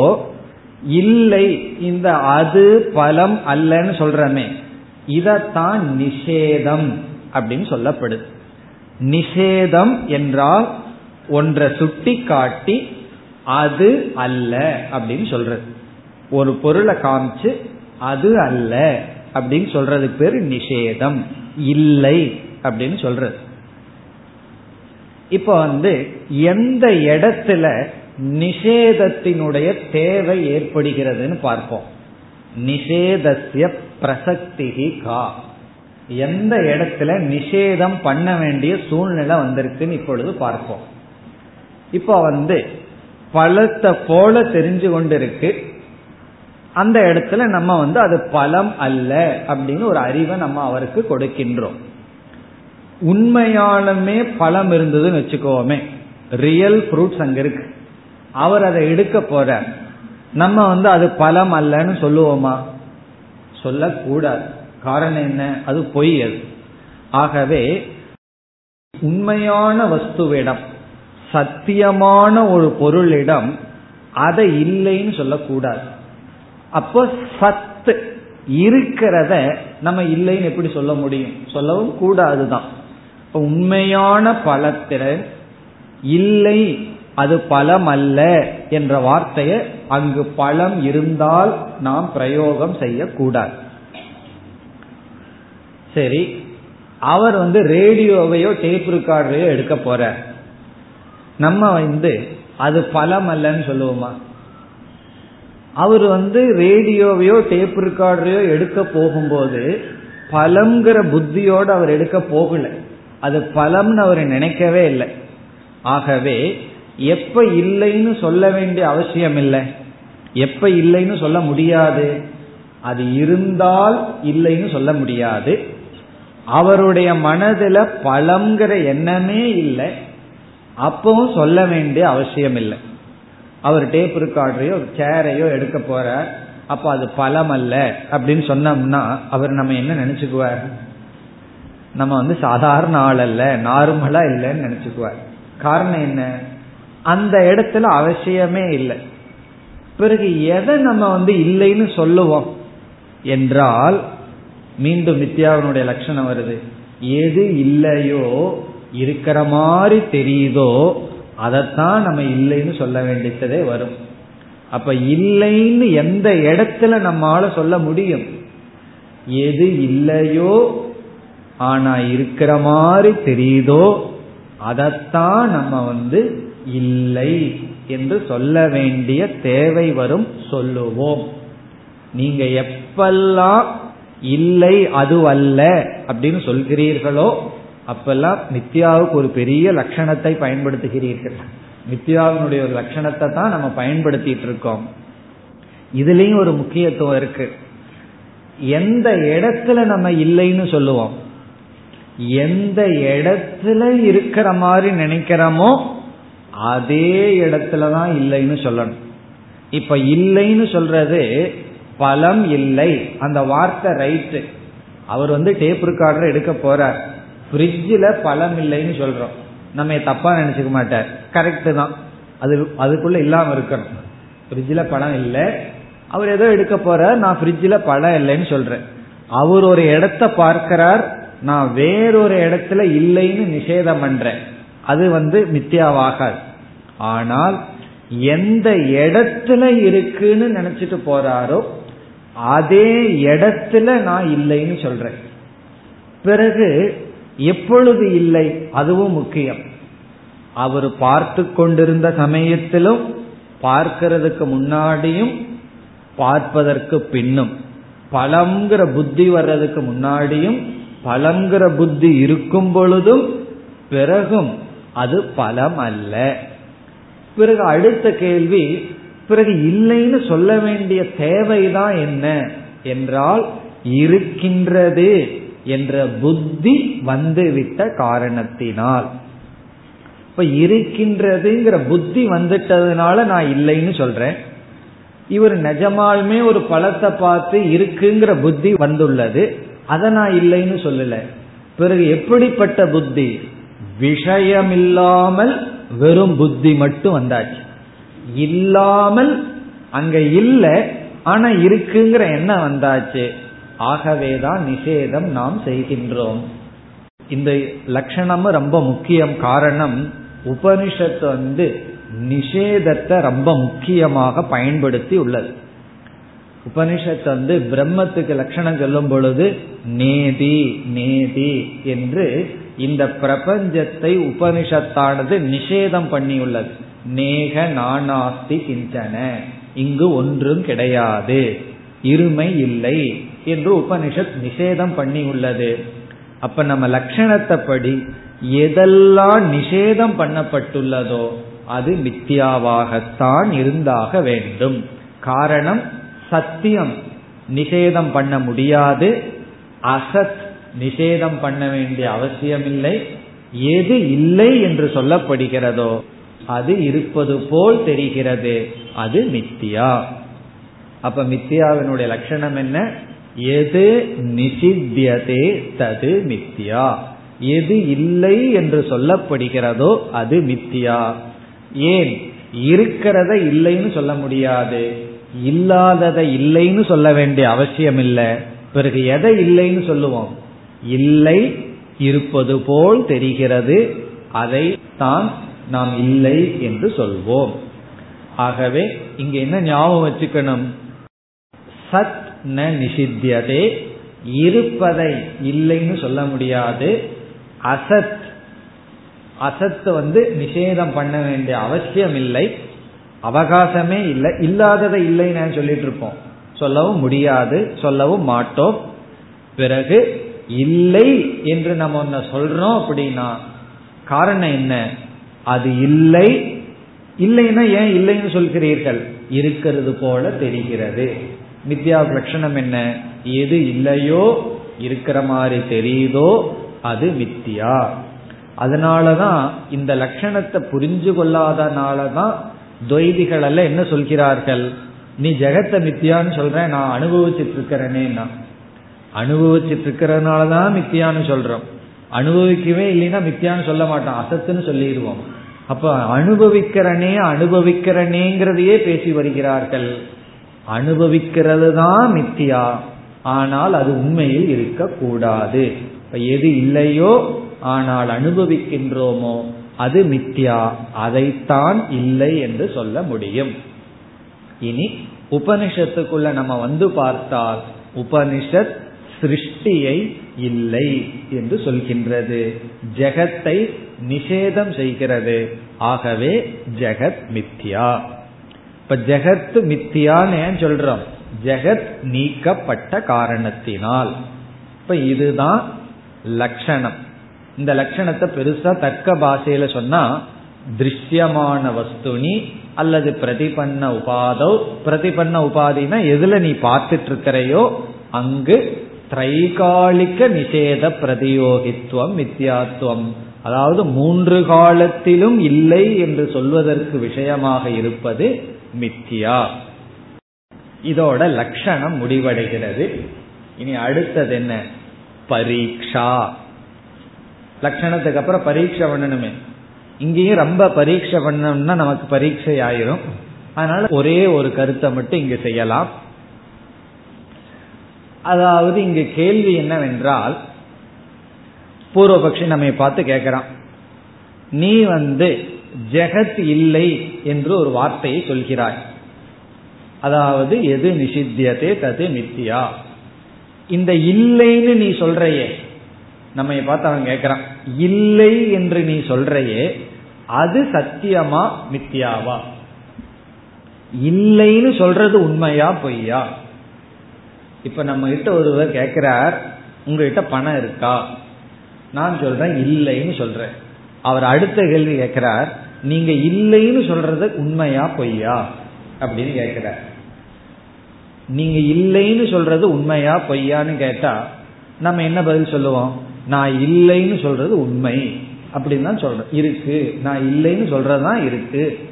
இல்லை இந்த அது பலம் அல்லன்னு சொல்றமே இதத்தான் நிஷேதம் அப்படின்னு சொல்லப்படுது. நிஷேதம் என்றால் ஒன்றை சுட்டி காட்டி அது அல்ல அப்படின்னு சொல்றது. ஒரு பொருளை காமிச்சு அது அல்ல அப்படின்னு சொல்றதுக்கு பேரு நிஷேதம். இல்லை அப்படின்னு சொல்றது. இப்ப வந்து எந்த இடத்துல நிஷேதத்தினுடைய தேவை ஏற்படுகிறதுன்னு பார்ப்போம். நிஷேதசிய பிரசக்தி கா. எந்த இடத்துல நிஷேதம் பண்ண வேண்டிய சூழ்நிலை வந்திருக்குன்னு இப்பொழுது பார்ப்போம். இப்போ வந்து பழத்தை போல தெரிஞ்சு கொண்டு இருக்கு அந்த இடத்துல நம்ம வந்து அது பலம் அல்ல அப்படின்னு ஒரு அறிவை நம்ம அவருக்கு கொடுக்கின்றோம். உண்மையாலுமே பழம் இருந்ததுன்னு வச்சுக்கோமே. ரியல் ஃப்ரூட்ஸ் அங்க இருக்கு. அவர் அதை எடுக்க போற நம்ம வந்து அது பலம் அல்லன்னு சொல்லுவோமா? சொல்லக்கூடாது. காரணம் என்ன? அது பொய் அது. ஆகவே உண்மையான வஸ்துவிடம் சத்தியமான ஒரு பொருளிடம் அதை இல்லைன்னு சொல்லக்கூடாது. அப்போ சத்து இருக்கிறத நம்ம இல்லைன்னு எப்படி சொல்ல முடியும்? சொல்லவும் கூடாதுதான். உண்மையான பலத்தில இல்லை அது பலம் அல்ல என்ற வார்த்தையை அங்கு பழம் இருந்தால் நாம் பிரயோகம் செய்யக்கூடாது. சரி அவர் வந்து ரேடியோவையோ டேப் ரெக்கார்டையோ எடுக்க போற நம்ம வந்து அது பலம் அல்லன்னு சொல்லுவோமா? அவர் வந்து ரேடியோவையோ டேப் ரெக்கார்டரையோ எடுக்க போகும்போது பலம்ங்கிற புத்தியோடு அவர் எடுக்க போகல. அது பலம்னு அவர் நினைக்கவே இல்லை. ஆகவே எப்ப இல்லைன்னு சொல்ல வேண்டிய அவசியம் இல்லை. எப்ப இல்லைன்னு சொல்ல முடியாது. அது இருந்தால் இல்லைன்னு சொல்ல முடியாது. அவருடைய மனதில் பலம்ங்கிற எண்ணமே இல்லை. அப்பவும் சொல்ல வேண்டிய அவசியம் இல்லை. அவர் டேப் ரெக்கார்டரையோ சேரையோ எடுக்க போறார். அப்ப அது பலம் அல்ல அப்படின்னு சொன்னோம்னா அவர் நம்ம என்ன நினைச்சுக்குவார்? நம்ம வந்து சாதாரண ஆள் அல்ல நார்மலா இல்லைன்னு நினைச்சுக்குவார். காரணம் என்ன? அந்த இடத்துல அவசியமே இல்லை. பிறகு எதை நம்ம வந்து இல்லைன்னு சொல்லுவோம்? என்றால் மீண்டும் வித்யாவினுடைய லட்சணம் வருது. எது இல்லையோ இருக்கிற மாதிரி தெரியுதோ அதைத்தான் நம்ம இல்லைன்னு சொல்ல வேண்டியதே வரும். அப்ப இல்லைன்னு எந்த இடத்துல நம்மால சொல்ல முடியும்? எது இல்லையோ ஆனா இருக்கிற மாதிரி தெரியுதோ அதைத்தான் நம்ம வந்து இல்லை என்று சொல்ல வேண்டிய தேவை வரும் சொல்லுவோம். நீங்க எப்பெல்லாம் இல்லை அது அல்ல அப்படின்னு சொல்கிறீர்களோ அப்பெல்லாம் நித்யாவுக்கு ஒரு பெரிய லட்சணத்தை பயன்படுத்துகிறீர்கள். நித்யாவினுடைய ஒரு லட்சணத்தை தான் நம்ம பயன்படுத்திட்டு இருக்கோம். இதுலயும் ஒரு முக்கியத்துவம் இருக்கு. எந்த இடத்துல நம்ம இல்லைன்னு சொல்லுவோம். எந்த இடத்துல இருக்கிற மாதிரி நினைக்கிறோமோ அதே இடத்துல தான் இல்லைன்னு சொல்லணும். இப்ப இல்லைன்னு சொல்றது பலம் இல்லை. அந்த வார்த்தை ரைட்டு அவர் வந்து டேப் ரெக்கார்டர் எடுக்க போறார். ஃப்ரிட்ஜில் பழம் இல்லைன்னு சொல்றோம். நம்ம தப்பா நினைச்சுக்க மாட்டார். கரெக்டு தான். அது அதுக்குள்ள இல்லாம இருக்கணும். ஃப்ரிட்ஜில் பழம் இல்லை. அவர் ஏதோ எடுக்க போறார். நான் ஃப்ரிட்ஜில் பழம் இல்லைன்னு சொல்றேன். அவர் ஒரு இடத்த பார்க்கிறார். நான் வேறொரு இடத்துல இல்லைன்னு நிஷேதம் பண்றேன். அது வந்து மித்தியாவாகாது ஆனால் எந்த இடத்துல இருக்குன்னு நினைச்சிட்டு போறாரோ அதே இடத்துல நான் இல்லைன்னு சொல்றேன். பிறகு எப்பொழுது இல்லை அதுவும் முக்கியம். அவர் பார்த்து கொண்டிருந்த சமயத்திலும் பார்க்கிறதுக்கு முன்னாடியும் பார்ப்பதற்கு பின்னும். பழங்கிற புத்தி வர்றதுக்கு முன்னாடியும் பழங்கிற புத்தி இருக்கும் பொழுதும் பிறகும் அது பலம் அல்ல. பிறகு அடுத்த கேள்வி பிறகு இல்லைன்னு சொல்ல வேண்டிய தேவைதான் என்ன? என்றால் இருக்கின்றது. என்ற புத்தி வந்துவிட்ட காரணத்தினால். இப்ப இருக்கின்றதுங்கிற புத்தி வந்துட்டதுனால நான் இல்லைன்னு சொல்றேன். இவர் நிஜமாலுமே ஒரு பழத்தை பார்த்து இருக்குங்கிற புத்தி வந்துள்ளது. அதை நான் இல்லைன்னு சொல்லல. பிறகு எப்படிப்பட்ட புத்தி? விஷயமில்லாமல் வெறும் புத்தி மட்டும் வந்தாச்சு. இல்லாமல் அங்க இல்லை ஆனா இருக்குங்கிற எண்ணம் வந்தாச்சு. ஆகவேதான் நிஷேதம் நாம் செய்கின்றோம். இந்த லட்சணமும் ரொம்ப முக்கியம். காரணம் உபனிஷத்து வந்து நிஷேதத்தை ரொம்ப முக்கியமாக பயன்படுத்தி உள்ளது. உபனிஷத்து வந்து பிரம்மத்துக்கு லட்சணம் சொல்லும் பொழுது நேதி நேதி என்று இந்த பிரபஞ்சத்தை உபனிஷத்தானது நிஷேதம் பண்ணியுள்ளது. நேக நானாஸ்தி கிஞ்சன இங்கு ஒன்றும் கிடையாது. இருமை இல்லை. என்று உபனிஷத் நிஷேதம் பண்ணி உள்ளது அப்ப நம்ம லட்சணத்தை படி எதெல்லாம் நிஷேதம் பண்ணப்பட்டுள்ளதோ அது மித்தியாவாகத்தான் இருந்தாக வேண்டும். காரணம் சத்தியம். நிஷேதம் பண்ண முடியாது. அசத் நிஷேதம் பண்ண வேண்டிய அவசியமில்லை. எது இல்லை என்று சொல்லப்படுகிறதோ அது இருப்பது போல் தெரிகிறது. அது மித்தியா அப்ப மித்தியாவினுடைய லட்சணம் என்ன? எது நிஷித்தியதே தது மித்தியா? எது இல்லை என்று சொல்லப்படுகிறதோ அது மித்தியா? ஏன்? இருக்கிறத இல்லைன்னு சொல்ல முடியாது. இல்லாததை இல்லைன்னு சொல்ல வேண்டிய அவசியம் இல்லை பிறகு எதை இல்லைன்னு சொல்லுவோம்? இல்லை இருப்பது போல் தெரிகிறது. அதை தான் நாம் இல்லை என்று சொல்வோம். ஆகவே இங்க என்ன ஞாபகம் வச்சுக்கணும்? சத் ந நிஷித்தியதே. இருப்பதை இல்லைன்னு சொல்ல முடியாது. அசத். அசத்து வந்து நிஷேதம் பண்ண வேண்டிய அவசியம் இல்லை. அவகாசமே இல்லை. இல்லாததை இல்லைன்னு சொல்லிட்டு இருப்போம். சொல்லவும் முடியாது. சொல்லவும் மாட்டோம். பிறகு இல்லை என்று நம்ம ஒன்ன சொல்றோம் அப்படின்னா காரணம் என்ன? அது இல்லை. இல்லைன்னா ஏன் இல்லைன்னு சொல்கிறீர்கள்? இருக்கிறது போல தெரிகிறது. மித்யா லட்சணம் என்ன? எது இல்லையோ இருக்கிற மாதிரி தெரியுதோ அது மித்தியா அதனாலதான் இந்த லட்சணத்தை புரிஞ்சு கொள்ளாதனாலதான் துவைதிகள் எல்லாம் என்ன சொல்கிறார்கள்? நீ ஜெகத்தை மித்தியான்னு சொல்ற நான் அனுபவிச்சுட்டு இருக்கிறேனேன்னா. அனுபவிச்சுட்டு இருக்கிறதுனாலதான் மித்தியான்னு சொல்றோம். அனுபவிக்கவே இல்லைன்னா மித்தியான்னு சொல்ல மாட்டோம். அசத்துன்னு சொல்லிடுவோம். அப்ப அனுபவிக்கிறனே அனுபவிக்கிறனேங்கிறதையே பேசி வருகிறார்கள். அனுபவிக்கிறது தான் மித்தியா. ஆனால் அது உண்மையில் இருக்கக்கூடாது. எது இல்லையோ ஆனால் அனுபவிக்கின்றோமோ அது மித்யா அதைத்தான் இல்லை என்று சொல்ல முடியும். இனி உபனிஷத்துக்குள்ள நம்ம வந்து பார்த்தால் உபனிஷத் சிருஷ்டியை இல்லை என்று சொல்கின்றது. ஜெகத்தை நிஷேதம் செய்கிறது. ஆகவே ஜெகத் மித்யா இப்ப ஜெகத் மித்தியான்னு ஏன் சொல்றோம்? ஜெகத் நீக்கப்பட்ட காரணத்தினால். இப்ப இதுதான் லட்சணம் இந்த லட்சணத்தை பெருசா தர்க்க பாஷையில சொன்னா திருஷ்யமான வஸ்துனி அல்லது பிரதிபன்ன உபாதோ. பிரதிபன்ன உபாதினா எதுல நீ பார்த்துட்டு இருக்கிறையோ அங்கு திரைகாலிக்க நிஷேத பிரதியோகித்துவம் மித்தியாத்துவம். அதாவது மூன்று காலத்திலும் இல்லை என்று சொல்வதற்கு விஷயமாக இருப்பது மித்தியா. இதோட லட்சணம் முடிவடைகிறது. இனி அடுத்தது என்ன? பரீட்சா லட்சணத்துக்கு அப்புறம் பரீட்சை பண்ணணுமே. இங்கேயும் ரொம்ப பரீட்சை பண்ணோம்னா நமக்கு பரீட்சை ஆயிரும் அதனால ஒரே ஒரு கருத்தை மட்டும் இங்கு செய்யலாம். அதாவது இங்கு கேள்வி என்னவென்றால் பூர்வபக்ஷி நம்ம பார்த்து கேட்கிறான். நீ வந்து ஜெகத் இல்லை என்று ஒரு வார்த்தையை சொல்கிறாய். அதாவது எது நிஷித்தியதே தது மித்தியா. இந்த இல்லைன்னு நீ சொல்றையே நம்ம பார்த்து அவன் கேட்கிறான். இல்லை என்று நீ சொல்றையே அது சத்தியமா மித்தியாவா? இல்லைன்னு சொல்றது உண்மையா பொய்யா? இப்ப நம்ம கிட்ட ஒருவர் கேட்கிறார் உங்ககிட்ட பணம் இருக்கா? நான் சொல்றேன் இல்லைன்னு சொல்றேன். அவர் அடுத்த கேள்வி கேட்கிறார் நீங்க இல்லைன்னு சொல்றது உண்மையா பொய்யா? அப்படின்னு கேட்கிறார். நீங்க இல்லைன்னு சொல்றது உண்மையா பொய்யான்னு கேட்டா நம்ம என்ன பதில் சொல்லுவோம்? நான் இல்லைன்னு சொல்றது உண்மை. அப்படின்னு தான் சொல்றேன் இருக்கு. நான் இல்லைன்னு சொல்றதுதான் இருக்கு.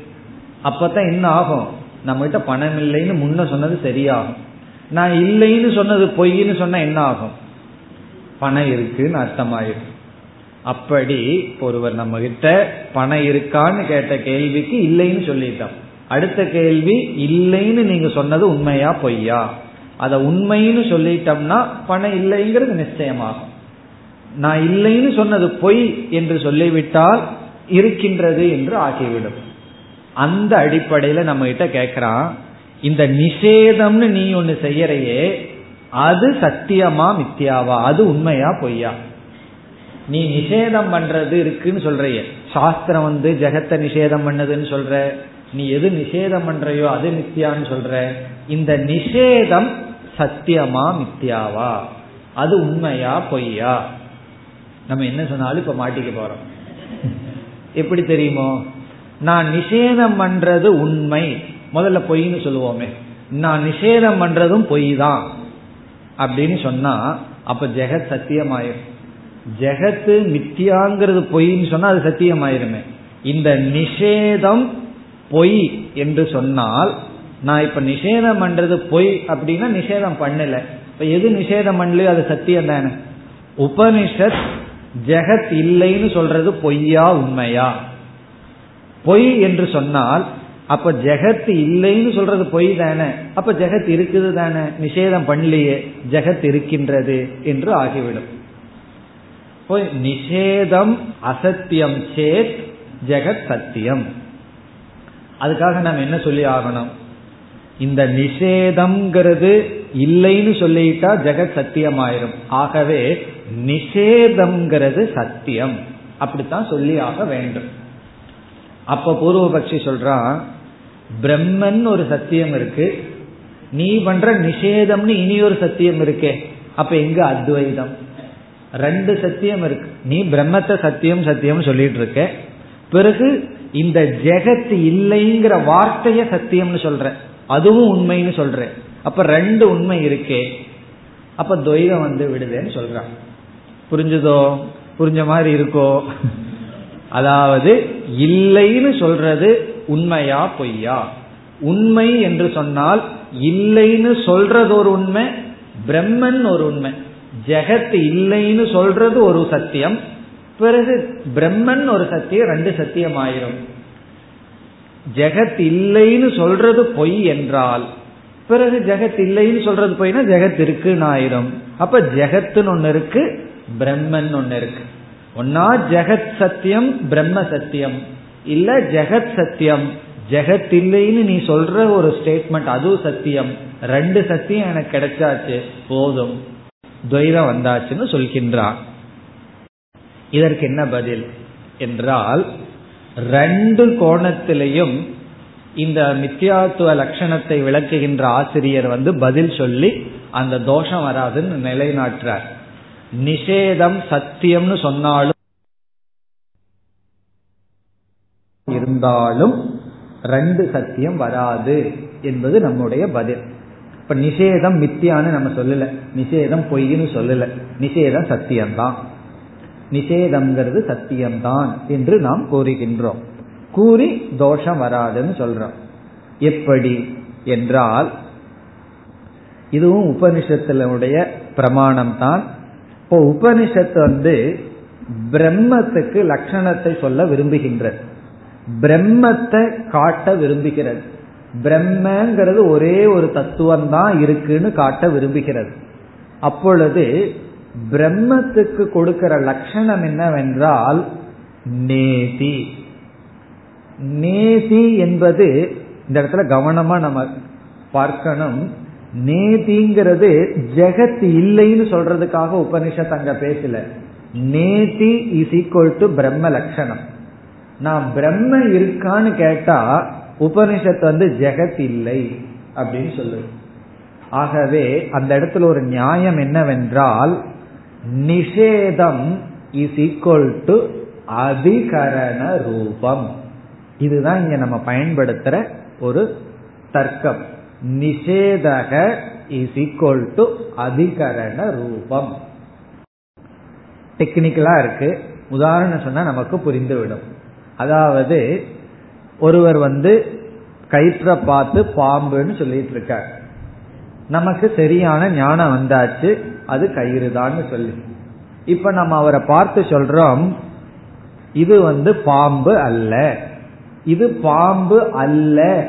அப்பதான் என்ன ஆகும்? நம்ம கிட்ட பணம் இல்லைன்னு முன்ன சொன்னது சரியாகும். நான் இல்லைன்னு சொன்னது பொய்ன்னு சொன்னா என்ன ஆகும்? பணம் இருக்குன்னு அர்த்தமாயிருக்கு அப்படி ஒருவர் நம்ம கிட்ட பணம் இருக்கான்னு கேட்ட கேள்விக்கு இல்லைன்னு சொல்லிட்டோம் அடுத்த கேள்வி இல்லைன்னு நீங்க சொன்னது உண்மையா பொய்யா? அத உண்மைன்னு சொல்லிட்டோம்னா பணம் இல்லைங்கிறது நிச்சயமாகும். நான் இல்லைன்னு சொன்னது பொய் என்று சொல்லிவிட்டால் இருக்கின்றது என்று ஆகிவிடும். அந்த அடிப்படையில நம்ம கிட்ட கேக்குறான் இந்த நிஷேதம்னு நீ ஒன்னு செய்யறையே அது சத்தியமா மித்தியாவா? அது உண்மையா பொய்யா? நீ நிஷேதம் பண்றது இருக்குன்னு சொல்றிய சாஸ்திரம் வந்து ஜெகத்தை நிஷேதம் பண்ணதுன்னு சொல்ற. நீ எது நிஷேதம் பண்றையோ அது மித்தியான்னு சொல்ற. இந்த நிஷேதம் சத்தியமா மித்தியாவா? அது உண்மையா பொய்யா? நம்ம என்ன சொன்னாலும் இப்ப மாட்டிக்க போறோம். எப்படி தெரியுமோ? நான் நிஷேதம் பண்றது உண்மை. முதல்ல பொய்ன்னு சொல்லுவோமே. நான் நிஷேதம் பண்றதும் பொய் தான் அப்படின்னு சொன்னா அப்ப ஜெகத் சத்தியமாயிரும். ஜெகத்து மித்தியாங்கிறது பொய்ன்னு சொன்னா அது சத்தியமாயிருமே. இந்த நிஷேதம் பொய் என்று சொன்னால் நான் இப்ப நிஷேதம் பண்றது பொய் அப்படின்னா நிஷேதம் பண்ணல. இப்ப எது நிஷேதம் பண்ணலையோ அது சத்தியம் தானே உபனிஷத் ஜெகத் இல்லைன்னு சொல்றது பொய்யா உண்மையா? பொய் என்று சொன்னால் அப்ப ஜெகத் இல்லைன்னு சொல்றது பொய் தானே அப்ப ஜெகத் இருக்குது தானே நிஷேதம் பண்ணலையே ஜெகத் இருக்கின்றது என்று ஆகிவிடும். நிஷேதம் அசத்தியம் சேத் ஜெகத் சத்தியம். அதுக்காக நம்ம என்ன சொல்லி ஆகணும்? இந்த நிஷேதம்ங்கிறது இல்லைன்னு சொல்லிட்டா ஜெகத் சத்தியம் ஆயிரும் ஆகவே நிஷேதம்ங்கிறது சத்தியம். அப்படித்தான் சொல்லி ஆக வேண்டும். அப்ப பூர்வபக்ஷி சொல்றான் பிரம்மன் ஒரு சத்தியம் இருக்கு. நீ பண்ற நிஷேதம்னு இனி ஒரு சத்தியம் இருக்கே. அப்ப எங்க அத்வைதம். ரெண்டு சத்தியம் இருக்கு. நீ பிரம்மத்தை சத்தியம் சத்தியம் சொல்லிட்டு இருக்க. பிறகு இந்த ஜெகத் இல்லைங்கிற வார்த்தைய சத்தியம்னு சொல்ற. அதுவும் உண்மைன்னு சொல்ற. அப்ப ரெண்டு உண்மை இருக்கே. அப்ப துவைதம் வந்து விடுதேன்னு சொல்றான் புரிஞ்சுதோ? புரிஞ்ச மாதிரி இருக்கோ? அதாவது இல்லைன்னு சொல்றது உண்மையா பொய்யா? உண்மை என்று சொன்னால் இல்லைன்னு சொல்றது ஒரு உண்மை பிரம்மன் ஒரு உண்மை. ஜெகத் இல்லைன்னு சொல்றது ஒரு சத்தியம் பிறகு பிரம்மன் ஒரு சத்தியம் ரெண்டு சத்தியம் ஆயிரும் ஜெகத் இல்லைன்னு சொல்றது பொய் என்றால் பிறகு ஜெகத் இல்லைன்னு சொல்றது பொய்னா ஜெகத் இருக்குன்னு ஆயிரும் அப்ப ஜெகத்துன்னு ஒன்னு இருக்கு பிரம்மன் ஒன்னு இருக்கு. ஒன்னா ஜெகத் சத்தியம் பிரம்ம சத்தியம். இல்ல ஜெகத் சத்தியம் ஜெகத் இல்லைன்னு நீ சொல்ற ஒரு ஸ்டேட்மெண்ட் அதுவும் சத்தியம். ரெண்டு சத்தியம் எனக்கு கிடைச்சாச்சு போதும். துவைதம் வந்தாச்சுன்னு சொல்கின்றான். இதற்கு என்ன பதில் என்றால் ரெண்டு கோணத்திலையும் இந்த மித்யாத்துவ லட்சணத்தை விளக்குகின்ற ஆசிரியர் வந்து பதில் சொல்லி அந்த தோஷம் வராதுன்னு நிலைநாட்டுறார். நிஷேதம் சத்தியம்னு சொன்னாலும் இருந்தாலும் ரெண்டு சத்தியம் வராது என்பது நம்முடைய பதில். இப்ப நிஷேதம் மித்தியான்னு நம்ம சொல்லல. நிஷேதம் பொய்ன்னு சொல்லல. நிஷேதம் சத்தியம்தான். நிஷேதம்ங்கிறது சத்தியம்தான் என்று நாம் கூறுகின்றோம். கூறி தோஷம் வராதுன்னு சொல்றோம். எப்படி என்றால் இதுவும் உபனிஷத்தினுடைய பிரமாணம் தான் இப்போ உபனிஷத்து வந்து பிரம்மத்துக்கு லட்சணத்தை சொல்ல விரும்புகின்றது. பிரம்மத்தை காட்ட விரும்புகிறது. பிரம்மங்கிறது ஒரே ஒரு தத்துவம் தான் இருக்குன்னு காட்ட விரும்புகிறது. அப்பொழுது பிரம்மத்துக்கு கொடுக்கிற லட்சணம் என்னவென்றால் நேதி. நேதி என்பது இந்த இடத்துல கவனமா நம்ம பார்க்கணும். நேதிங்கிறது ஜெகத் இல்லைன்னு சொல்றதுக்காக உபனிஷத் அங்க பேசல. நேதி இஸ் ஈக்குவல் டு பிரம்ம லட்சணம். நான் பிரம்ம இருக்கான்னு கேட்டா உபனிஷத் வந்து ஜெகத் இல்லை அப்படின்னு சொல்லுது. ஆகவே அந்த இடத்துல ஒரு நியாயம் என்னவென்றால் நிஷேதம் இஸ் ஈக்வல் டு அதிகரண ரூபம். இதுதான் இங்க நம்ம பயன்படுத்துற ஒரு தர்க்கம். நிஷேதக இஸ் ஈக்வல் டு அதிகரண ரூபம். டெக்னிக்கலா இருக்கு. உதாரணம் சொன்னா நமக்கு புரிந்துவிடும். அதாவது ஒருவர் வந்து கயிற்ற பார்த்து பாம்புன்னு சொல்லிட்டு இருக்கார். நமக்கு சரியான ஞானம் வந்தாச்சு அது கயிறு தான் சொல்லி. இப்ப நம்ம அவரை பார்த்து சொல்றோம் இது வந்து பாம்பு அல்ல. இது பாம்பு அல்ல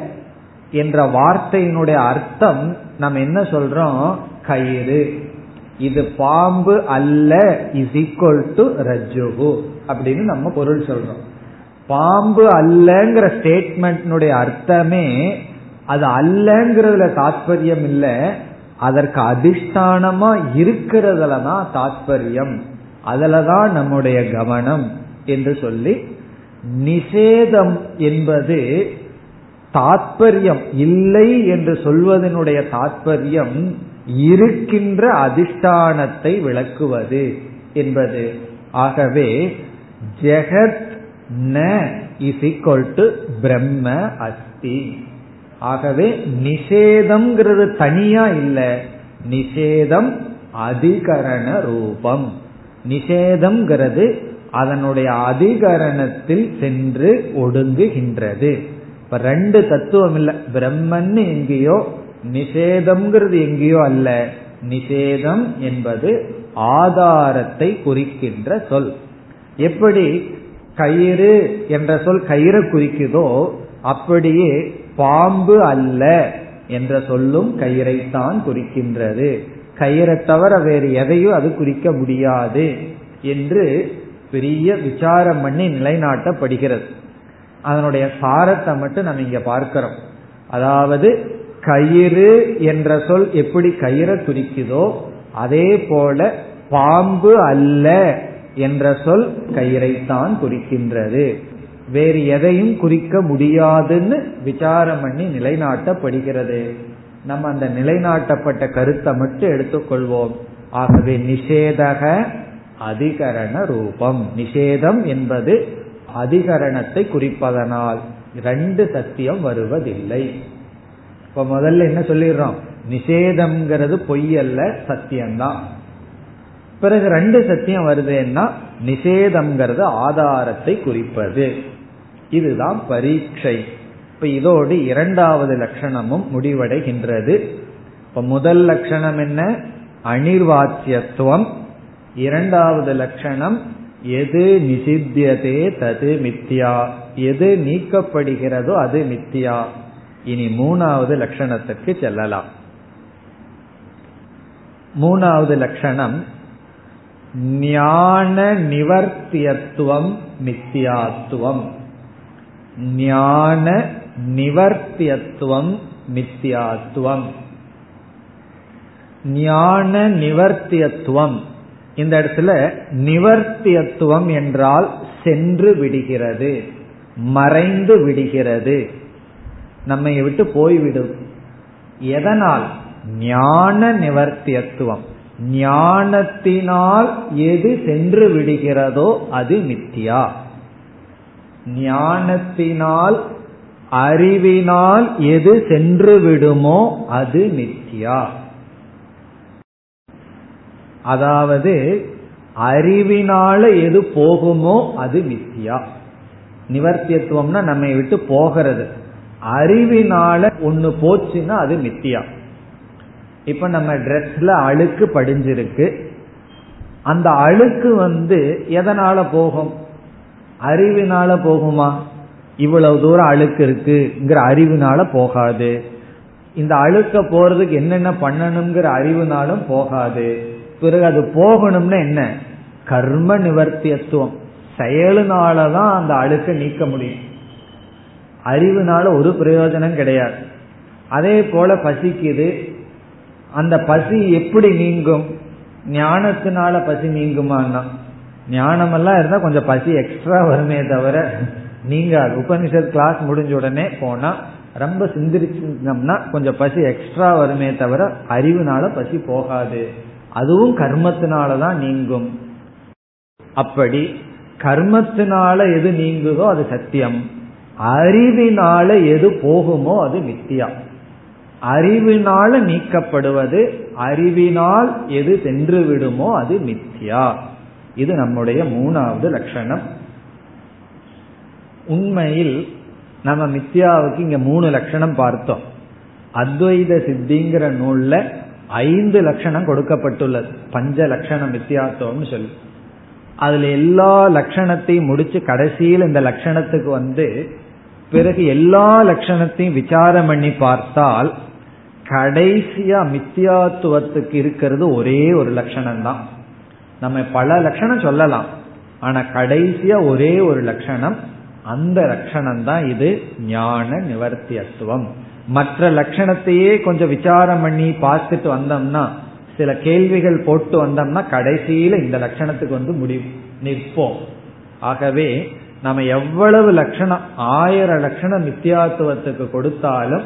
என்ற வார்த்தையினுடைய அர்த்தம் நம்ம என்ன சொல்றோம்? கயிறு. இது பாம்பு அல்ல இஸ் ஈக்வல் டு ரஜுகு அப்படின்னு நம்ம பொருள் சொல்றோம். பாம்பு அல்லங்கிற ஸ்டேட்மெண்ட்னுடைய அர்த்தமே அது அல்லங்கிறதுல தாற்பயம் இல்லை. அதற்கு அதிஷ்டானமா இருக்கிறதுல தான் தாற்பயம் அதுலதான் நம்முடைய கவனம் என்று சொல்லி நிஷேதம் என்பது தாற்பயம் இல்லை என்று சொல்வதனுடைய தாற்பயம் இருக்கின்ற அதிஷ்டானத்தை விளக்குவது என்பது. ஆகவே ஜெகத் ந இஸ் ஈக்வல் டு பிரம்ம அஸ்தி. ஆகவே நிஷேதம்ங்கிறது தனியா இல்ல. நிஷேதம் அதிகரண ரூபம். நிஷேதம்ங்கிறது அதனுடைய அதிகரணத்தில் சென்று ஒடுங்குகின்றது. இப்ப ரெண்டு தத்துவம் இல்ல. பிரம்மன்னு எங்கேயோ நிஷேதம்ங்கிறது எங்கேயோ அல்ல. நிஷேதம் என்பது ஆதாரத்தை குறிக்கின்ற சொல். எப்படி? கயிறு என்ற சொல் கயிறை குறிக்குதோ அப்படியே பாம்பு அல்ல என்ற சொல்லும் கயிறைத்தான் குறிக்கின்றது. கயிறை தவிர வேறு எதையும் அது குறிக்க முடியாது என்று பெரிய விசாரம் பண்ணி நிலைநாட்டப்படுகிறது. அதனுடைய சாரத்தை மட்டும் நம்ம இங்க பார்க்கிறோம். அதாவது கயிறு என்ற சொல் எப்படி கயிறை குறிக்குதோ அதே போல பாம்பு அல்ல என்ற சொல் கயிறைத்தான் குறிக்கின்றது. வேறு எதையும் குறிக்க முடியாதுன்னு விசாரம் பண்ணி நிலைநாட்டப்படுகிறது. நம்ம அந்த நிலைநாட்டப்பட்ட கருத்தை மட்டும் எடுத்துக்கொள்வோம். ஆகவே நிஷேதக அதிகரண ரூபம். நிஷேதம் என்பது அதிகரணத்தை குறிப்பதனால் ரெண்டு சத்தியம் வருவதில்லை. இப்ப முதல்ல என்ன சொல்லிடுறோம்? நிஷேதம்ங்கிறது பொய் அல்ல சத்தியம்தான். பிறகு ரெண்டு சத்தியம் வருதுன்னா நிஷேதம்ங்கிறது ஆதாரத்தை குறிப்பது. இதுதான் பரீட்சை. இப்ப இதோடு இரண்டாவது லட்சணமும் முடிவடைகின்றது. இப்ப முதல் லட்சணம் என்ன? அனிர்வாச்சியத்துவம் இரண்டாவது லட்சணம் எது நிசித்தியதே தது மித்தியா. எது நீக்கப்படுகிறதோ அது மித்தியா. இனி மூணாவது லட்சணத்துக்கு செல்லலாம். மூணாவது லட்சணம் ஞான நிவர்த்தியத்துவம் மித்தியாத்துவம். ஞான நிவர்த்தியத்துவம் மித்தியாத்துவம். ஞான நிவர்த்தியத்துவம். இந்த இடத்துல நிவர்த்தியத்துவம் என்றால் சென்று விடுகிறது மறைந்து விடுகிறது. நம்மை விட்டு போய்விடும். எதனால்? ஞான நிவர்த்தியத்துவம். ஞானத்தினால் எது சென்று விடுகிறதோ அது மித்தியா. ஞானத்தினால் அறிவினால் எது சென்று விடுமோ அது மித்தியா. அதாவது அறிவினால எது போகுமோ அது மித்தியா. நிவர்த்தியத்துவம்னா நம்மை விட்டு போகிறது. அறிவினால ஒன்னு போச்சுன்னா அது மித்தியா. இப்ப நம்ம ட்ரெஸ்ல அழுக்கு படிஞ்சிருக்கு. அந்த அழுக்கு வந்து எதனால போகும்? அறிவினால போகுமா? இவ்வளவு தூரம் அழுக்கு இருக்குங்கிற அறிவினால போகாது. இந்த அழுக்க போறதுக்கு என்னென்ன பண்ணணுங்கிற அறிவுனாலும் போகாது. பிறகு அது போகணும்னா என்ன? கர்ம நிவர்த்தியத்துவம். செயலுனாலதான் அந்த அழுக்க நீக்க முடியும். அறிவுனால ஒரு பிரயோஜனம் கிடையாது. அதே போல பசிக்குது அந்த பசி எப்படி நீங்கும்? ஞானத்தினால பசி நீங்குமான்னா? ஞானமெல்லாம் இருந்தா கொஞ்சம் பசி எக்ஸ்ட்ரா வருமே தவிர நீங்க உபனிஷத் கிளாஸ் முடிஞ்ச உடனே போனா ரொம்ப சிந்திரிச்சோம்னா கொஞ்சம் பசி எக்ஸ்ட்ரா வருமே தவிர அறிவுனால பசி போகாது. அதுவும் கர்மத்தினாலதான் நீங்கும். அப்படி கர்மத்தினால எது நீங்குதோ அது சத்தியம். அறிவினால எது போகுமோ அது மித்தியா. அறிவினால நீக்கப்படுவது அறிவினால் எது சென்று விடுமோ அது மித்யா. இது நம்முடைய மூணாவது லட்சணம். உண்மையில் நம்ம மித்யாவுக்கு இங்க மூணு லட்சணம் பார்த்தோம். அத்வைத சித்திங்கிற நூல்ல ஐந்து லட்சணம் கொடுக்கப்பட்டுள்ளது. பஞ்ச லட்சணம் மித்தியாத்துவம்னு சொல்லி. அதுல எல்லா லட்சணத்தையும் முடிச்சு கடைசியில் இந்த லட்சணத்துக்கு வந்து பிறகு எல்லா லட்சணத்தையும் விசாரம் பண்ணி பார்த்தால் கடைசியா மித்தியாத்துவத்துக்கு இருக்கிறது ஒரே ஒரு லட்சணம் தான் நம்ம பல லட்சணம் சொல்லலாம். ஆனா கடைசியா ஒரே ஒரு லட்சணம் அந்த லட்சணம் தான் இது ஞான நிவர்த்தியத்துவம். மற்ற லட்சணத்தையே கொஞ்சம் விசாரம் பண்ணி பார்த்துட்டு வந்தோம்னா சில கேள்விகள் போட்டு வந்தோம்னா கடைசியில இந்த லட்சணத்துக்கு வந்து முடிவு. நிற்போம். ஆகவே நம்ம எவ்வளவு லட்சணம் ஆயிரம் லட்சணம் மித்தியாத்துவத்துக்கு கொடுத்தாலும்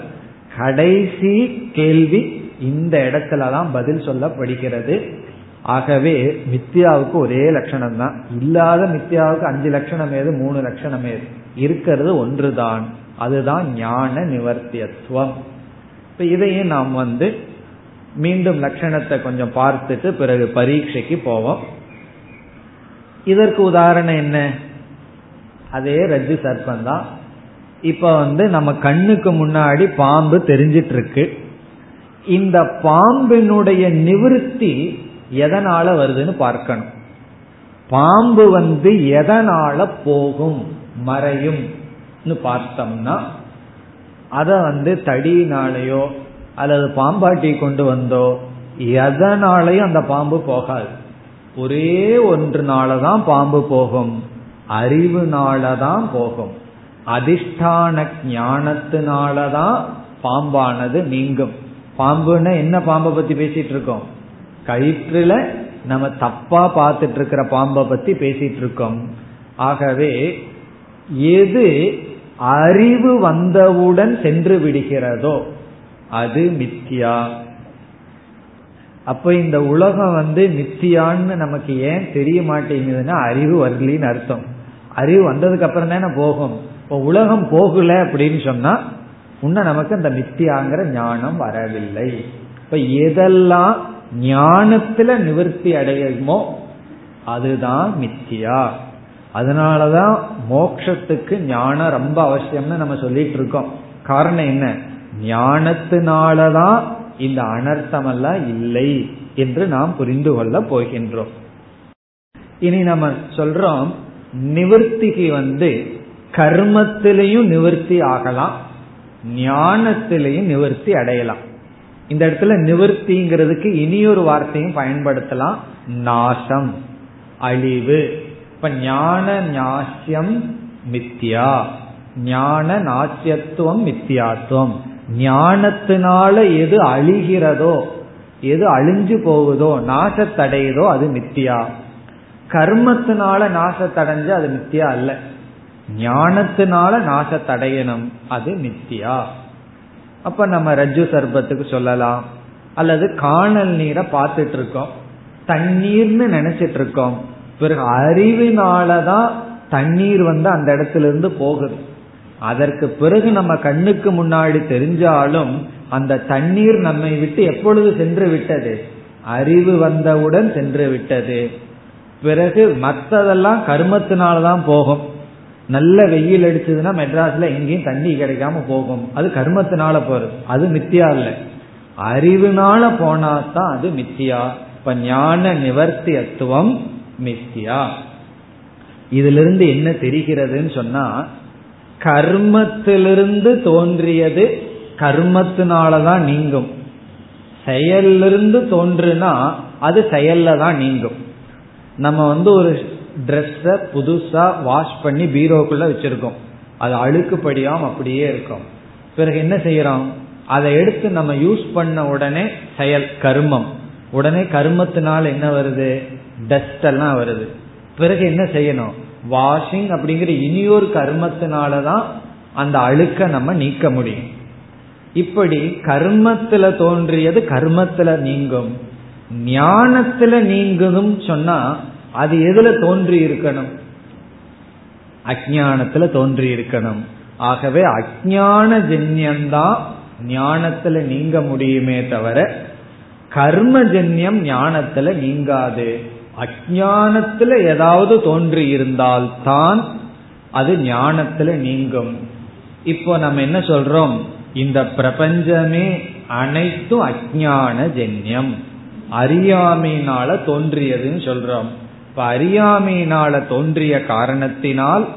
கடைசி கேள்வி இந்த இடத்துலதான் பதில் சொல்லப்படுகிறது. ஆகவே மித்யாவுக்கு ஒரே லட்சணம் தான். இல்லாத மித்யாவுக்கு அஞ்சு லட்சணம் ஏது மூணு லட்சணம் ஏது? இருக்கிறது ஒன்றுதான். அதுதான் ஞான நிவர்த்தியத்துவம். இப்ப இதையும் நாம் வந்து மீண்டும் லட்சணத்தை கொஞ்சம் பார்த்துட்டு பிறகு பரீட்சைக்கு போவோம். இதற்கு உதாரணம் என்ன? அதே ரஜ்ஜு சர்ப்பம் தான். இப்ப வந்து நம்ம கண்ணுக்கு முன்னாடி பாம்பு தெரிஞ்சிட்டு இருக்கு இந்த பாம்பினுடைய நிவிருத்தி எதனால வருதுன்னு பார்க்கணும். பாம்பு வந்து எதனால போகும் மறையும் பார்த்தோம்னா அத வந்து தடியினாலேயோ அல்லது பாம்பாட்டி கொண்டு வந்தோ எதனாலையும் அந்த பாம்பு போகாது. ஒரே ஒன்றுனாலதான் பாம்பு போகும். அறிவுனாலதான் போகும். அதிஷ்டான ஞானத்தினாலதான் பாம்பானது நீங்கும். பாம்புன்னா என்ன பாம்பை பத்தி பேசிட்டு இருக்கோம்? கயிற்றுல நம்ம தப்பா பார்த்துட்டு இருக்கிற பாம்பை பத்தி பேசிட்டு இருக்கோம். ஆகவே எது அறிவு வந்தவுடன் சென்று விடுகிறதோ அது மித்தியா. அப்ப இந்த உலகம் வந்து மித்தியான்னு நமக்கு ஏன் தெரிய மாட்டேங்குதுன்னா அறிவு வரலின்னு அர்த்தம். அறிவு வந்ததுக்கு அப்புறம் தானே போகும். இப்போ உலகம் போகல அப்படின்னு சொன்னா உன்ன நமக்கு அந்த மித்தியாங்கிற ஞானம் வரவில்லை. இப்ப எதெல்லாம் ஞானத்துல நிவர்த்தி அடையுமோ அதுதான் மித்தியா. அதனாலதான் மோக்ஷத்துக்கு ஞானம் ரொம்ப அவசியம்னு நம்ம சொல்லிட்டு இருக்கோம். காரணம் என்ன? ஞானத்தினாலதான் இந்த அனர்த்தமெல்லாம் இல்லை என்று நாம் புரிந்து கொள்ள போகின்றோம். இனி நம்ம சொல்றோம் நிவர்த்திக்கு வந்து கர்மத்திலையும் நிவர்த்தி ஆகலாம் ஞானத்திலையும் நிவர்த்தி அடையலாம். இந்த இடத்துல நிவர்த்திங்கிறதுக்கு இனியொரு வார்த்தையும் பயன்படுத்தலாம். நாசம் அழிவு. இப்ப ஞான நாசியம் மித்யா. ஞான நாசியத்துவம் மித்தியாத்துவம் ஞானத்தினால எது அழிகிறதோ எது அழிஞ்சு போகுதோ நாசத்தடையுதோ அது மித்தியா கர்மத்தினால நாசத்தடைஞ்ச அது மித்தியா அல்ல. ஞானத்தினால நாசத்தடையணும் அது மித்தியா. அப்ப நம்ம ரஜு சர்பத்துக்கு சொல்லலாம். அல்லது காணல் நீரை பார்த்துட்டு இருக்கோம் தண்ணீர்னு நினைச்சிட்டு இருக்கோம் பிறகு அறிவினாலதான் தண்ணீர் வந்து அந்த இடத்துல இருந்து போகுது. அதற்கு பிறகு நம்ம கண்ணுக்கு முன்னாடி தெரிஞ்சாலும் அந்த தண்ணீர் நம்மை விட்டு எப்பொழுது சென்று விட்டது? அறிவு வந்தவுடன் சென்று விட்டது. பிறகு மற்றதெல்லாம் கர்மத்தினால்தான் போகும். நல்ல வெயில் அடிச்சதுன்னா மெட்ராஸ்ல எங்கேயும் தண்ணி கிடைக்காம போகும். அது கர்மத்தினால போறது. அது மித்தியா இல்லை. அறிவுனால போனா தான் அது மித்தியா. இப்ப ஞான நிவர்த்தியத்துவம் மித்தியா. இதுல இருந்து என்ன தெரிகிறதுன்னு சொன்னா கர்மத்திலிருந்து தோன்றியது கர்மத்தினாலதான் நீங்கும். செயலிருந்து தோன்றுனா அது செயல்ல தான் நீங்கும். நம்ம வந்து ஒரு ட்ரெஸ்ஸ புதுசா வாஷ் பண்ணி பீரோக்குள்ள வச்சிருக்கோம். அது அழுக்குப்படியாம அப்படியே இருக்கும். பிறகு என்ன செய்யறோம்? அதை எடுத்து நம்ம யூஸ் பண்ண உடனே செயல் கர்மம். உடனே கர்மத்தினால என்ன வருது? டஸ்ட் எல்லாம் வருது. பிறகு என்ன செய்யணும்? வாஷிங் அப்படிங்கிற இனியொரு கர்மத்தினாலதான் அந்த அழுக்க நம்ம நீக்க முடியும். இப்படி கர்மத்துல தோன்றியது கர்மத்துல நீங்கும். ஞானத்துல நீங்குதும் சொன்னா அது எதுல தோன்றி இருக்கணும்? அஜானத்துல தோன்றி இருக்கணும். ஆகவே அஜான ஜென்யம்தான் ஞானத்துல நீங்க முடியுமே தவிர கர்ம ஜென்யம் ஞானத்துல நீங்காது. அஜானத்துல ஏதாவது தோன்றி இருந்தால் தான் அது ஞானத்துல நீங்கும். இப்போ நம்ம என்ன சொல்றோம்? இந்த பிரபஞ்சமே அனைத்தும் அஜான ஜென்யம். அறியாமையினால தோன்றியதுன்னு சொல்றோம். இப்ப அறியாமையினால தோன்றிய காரணத்தினால்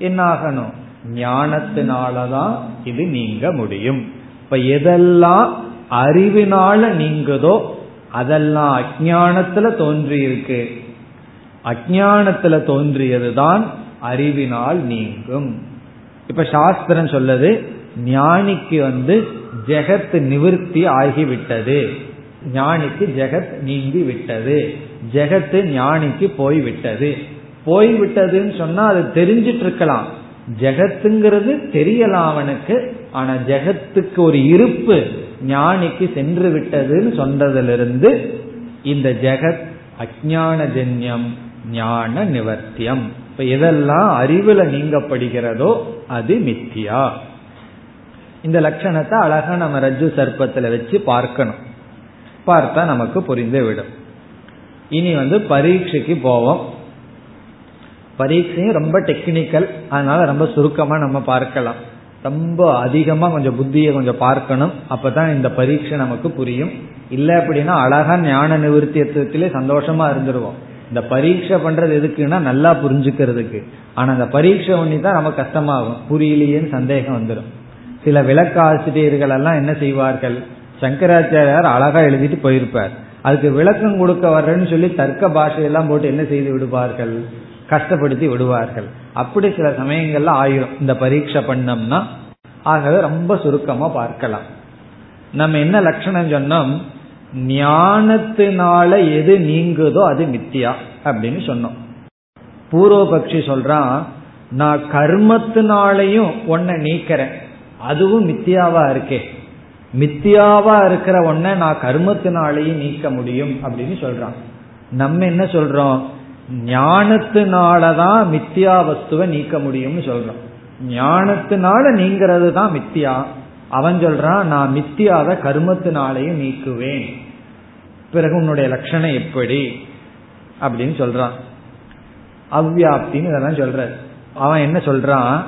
என்னாகணும்? ஞானத்தினாலதான் இது நீங்க முடியும். இப்ப எதெல்லாம் அறிவினால நீங்குதோ அதெல்லாம் அஜானத்துல தோன்றியிருக்கு. அஜானத்துல தோன்றியதுதான் அறிவினால் நீங்கும். இப்ப சாஸ்திரம் சொல்லது ஞானிக்கு வந்து ஜெகத் நிவிற்த்தி ஆகிவிட்டது. ஞானிக்கு ஜெகத் நீங்கி விட்டது ஜெகத்து ஞானிக்கு போய்விட்டது. போய்விட்டதுன்னு சொன்னா அது தெரிஞ்சிட்டு இருக்கலாம் ஜெகத்துங்கிறது தெரியலாம் அவனுக்கு ஆனா ஜெகத்துக்கு ஒரு இருப்பு ஞானிக்கு சென்று விட்டதுன்னு சொன்னதிலிருந்து இந்த ஜெகத் அஜான ஜன்யம் ஞான நிவர்த்தியம். இப்ப எதெல்லாம் அறிவுல நீங்கப்படுகிறதோ அது மித்தியா. இந்த லட்சணத்தை அழகா நம்ம ரஜு சர்ப்பத்துல வச்சு பார்க்கணும். பார்த்தா நமக்கு புரிந்து விடும் இனி வந்து பரீட்சைக்கு போவோம். பரீட்சையும் ரொம்ப டெக்னிக்கல் அதனால ரொம்ப சுருக்கமா நம்ம பார்க்கலாம். ரொம்ப அதிகமா கொஞ்சம் புத்தியை கொஞ்சம் பார்க்கணும். அப்பதான் இந்த பரீட்சை நமக்கு புரியும். இல்லை அப்படின்னா அழகா ஞான நிவர்த்தியத்திலே சந்தோஷமா இருந்துருவோம். இந்த பரீட்சை பண்றது எதுக்குன்னா நல்லா புரிஞ்சுக்கிறதுக்கு. ஆனா அந்த பரீட்சை ஒண்ணி தான் நமக்கு கஷ்டமாகும். புரியலையேன்னு சந்தேகம் வந்துடும் சில விளக்க ஆசிரியர்கள் எல்லாம் என்ன செய்வார்கள்? சங்கராச்சாரியார் அழகா எழுதிட்டு போயிருப்பார். அதுக்கு விளக்கம் கொடுக்க வர்றேன்னு சொல்லி தர்க்க பாஷையெல்லாம் போட்டு என்ன செய்து விடுவார்கள்? கஷ்டப்படுத்தி விடுவார்கள். அப்படி சில சமயங்கள்ல ஆயிரும். இந்த பரீட்சை பண்ணோம்னா ஆகவே ரொம்ப சுருக்கமா பார்க்கலாம். நம்ம என்ன லட்சணம் சொன்னோம்? ஞானத்தினால எது நீங்குதோ அது மித்தியா அப்படின்னு சொன்னோம். பூர்வபக்ஷி சொல்றான் நான் கர்மத்தினாலையும் ஒன்ன நீக்கிறேன். அதுவும் மித்தியாவா இருக்கே. மித்தியாவா இருக்கிற ஒன்ன நான் கர்மத்தினாலேயும் நீக்க முடியும் அப்படின்னு சொல்றான். நம்ம என்ன சொல்றோம்? ஞானத்தினாலதான் மித்தியா வஸ்துவை நீக்க முடியும்னு சொல்றோம். ஞானத்தினால நீங்கிறது தான் மித்தியா. அவன் சொல்றான் நான் மித்தியாவை கர்மத்தினாலையும் நீக்குவேன். பிறகு உன்னுடைய லட்சணம் எப்படி? அப்படின்னு சொல்றான். அவ்வியாப்தின்னு இதெல்லாம் சொல்ற அவன் என்ன சொல்றான்?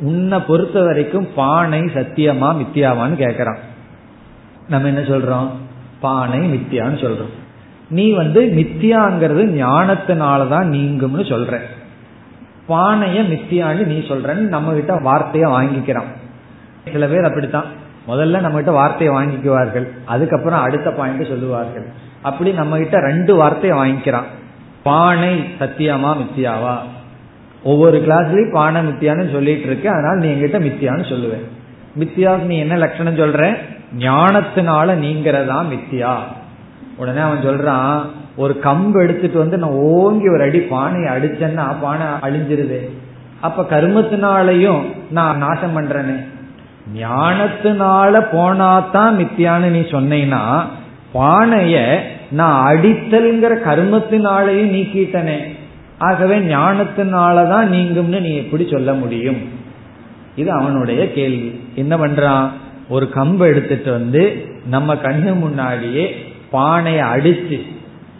உன்னை பொறுத்த வரைக்கும் பானை சத்தியமா மித்தியாவான்னு கேக்குறான். நம்ம என்ன சொல்றோம்? பானை மித்தியான்னு சொல்றோம். நீ வந்து மித்தியாங்கிறது ஞானத்தினாலதான் நீங்கும்னு சொல்ற. பானைய மித்தியான்னு நீ சொல்றன்னு நம்ம கிட்ட வார்த்தைய வாங்கிக்கிறான். சில பேர் அப்படித்தான். முதல்ல நம்ம கிட்ட வார்த்தையை வாங்கிக்குவார்கள். அதுக்கப்புறம் அடுத்த பாயிண்ட் சொல்லுவார்கள். அப்படி நம்ம கிட்ட ரெண்டு வார்த்தையை வாங்கிக்கிறான். பானை சத்தியமா மித்தியாவா? ஒவ்வொரு கிளாஸ்லயும் பானை மித்தியான்னு சொல்லிட்டு இருக்க. அதனால நீ எங்கிட்ட மித்தியான்னு சொல்லுவேன் மித்தியா நீ என்ன லட்சணம் சொல்ற? ஞானத்தினால நீங்கிறதா மித்தியா? உடனே அவன் சொல்றான் ஒரு கம்பு எடுத்துட்டு வந்து நான் ஓங்கி ஒரு அடி பானையை அடிச்சேன்னா பானை அழிஞ்சிருது. அப்ப கர்மத்தினாலையும் நான் நாசம் பண்றேனே. ஞானத்தினால போனாதான் மித்தியான்னு நீ சொன்னீங்கன்னா பானைய நான் அடித்தல்ங்கிற கர்மத்தினாலையும் நீக்கிட்டனே. ஆகவே ஞானத்தினாலதான் நீங்கும்னு நீ எப்படி சொல்ல முடியும்? இது அவனுடைய கேள்வி. என்ன பண்றான்? ஒரு கம்பு எடுத்துட்டு வந்து நம்ம கண்ணு முன்னாடியே பானையை அடிச்சு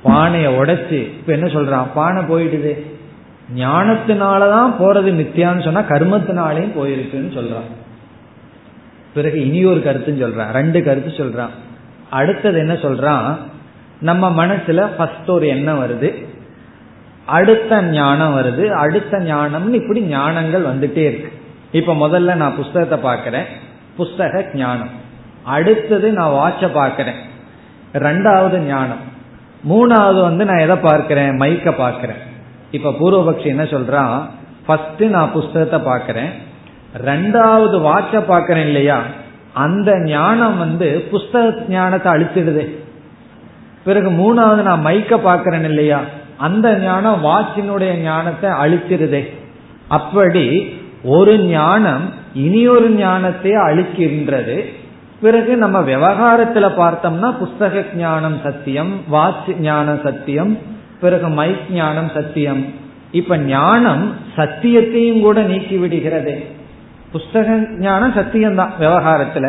பானையை உடைச்சு இப்ப என்ன சொல்றான்? பானை போயிடுது ஞானத்தினாலதான் போறது மித்தியான்னு சொன்னா கர்மத்தினாலையும் போயிருக்குன்னு சொல்றான். பிறகு இனி ஒரு கருத்துன்னு சொல்றான். ரெண்டு கருத்து சொல்றான். அடுத்தது என்ன சொல்றான்? நம்ம மனசுல ஃபர்ஸ்ட் ஒரு எண்ணம் வருது. அடுத்த ஞானம் வருது. அடுத்த ஞானம்னு இப்படி ஞானங்கள் வந்துட்டே இருக்கு. இப்ப முதல்ல நான் புஸ்தகத்தை பாக்கிறேன் புஸ்தக ஞானம். அடுத்தது நான் வாட்ச பாக்கிறேன் ரெண்டாவது ஞானம். மூணாவது வந்து நான் எதை பார்க்கிறேன்? மைக்க பார்க்கிறேன். இப்ப பூர்வபக்ஷி என்ன சொல்றான்? ஃபர்ஸ்ட் நான் புஸ்தகத்தை பாக்கிறேன் ரெண்டாவது வாட்ச பாக்கிறேன் இல்லையா? அந்த ஞானம் வந்து புஸ்தக ஞானத்தை அழிச்சிடுது. பிறகு மூணாவது நான் மைக்க பாக்கிறேன் இல்லையா? அந்த ஞானம் வாட்சினுடைய ஞானத்தை அழிச்சிருதே. அப்படி ஒரு ஞானம் இனி ஒரு ஞானத்தை அழிக்கின்றது. பிறகு நம்ம விவகாரத்துல பார்த்தோம்னா புஸ்தக ஞானம் சத்தியம் வாட்ச் ஞானம் சத்தியம் பிறகு மைக் ஞானம் சத்தியம். இப்ப ஞானம் சத்தியத்தையும் கூட நீக்கி விடுகிறதே. புஸ்தக ஞானம் சத்தியம்தான் விவகாரத்துல.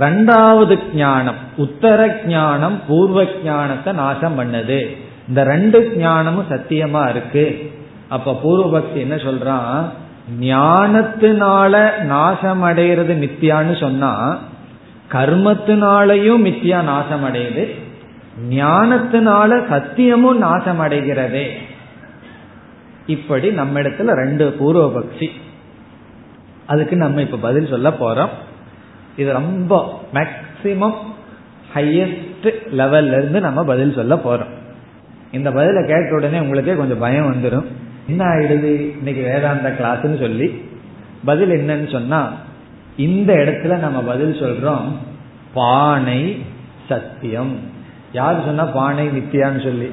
ரெண்டாவது ஞானம் உத்தர ஞானம் பூர்வ ஞானத்தை நாசம் பண்ணது. இந்த ரெண்டு ஞானமும் சத்தியமா இருக்கு. அப்ப பூர்வபக்தி என்ன சொல்றான்? ஞானத்தினால நாசம் அடைகிறது மித்தியான்னு சொன்னா கர்மத்தினாலையும் மித்தியா நாசம் அடையுது ஞானத்தினால சத்தியமும் நாசம் அடைகிறதே இப்படி நம்ம இடத்துல ரெண்டு பூர்வபக்ஷி அதுக்கு நம்ம இப்ப பதில் சொல்ல போறோம். இது ரொம்ப மேக்சிமம் ஹையஸ்ட் லெவல்ல இருந்து நம்ம பதில் சொல்ல போறோம். இந்த பதில கேட்ட உடனே உங்களுக்கே கொஞ்சம் பயம் வந்துடும் என்ன ஆயிடுது? இன்னைக்கு வேதாந்த கிளாஸ்ன்னு சொல்லி பதில் என்னன்னு சொன்னா இந்த இடத்துல நம்ம பதில் சொல்றோம் பானை சத்தியம். யாரு சொன்னா பானை நித்தியான்னு சொல்லி?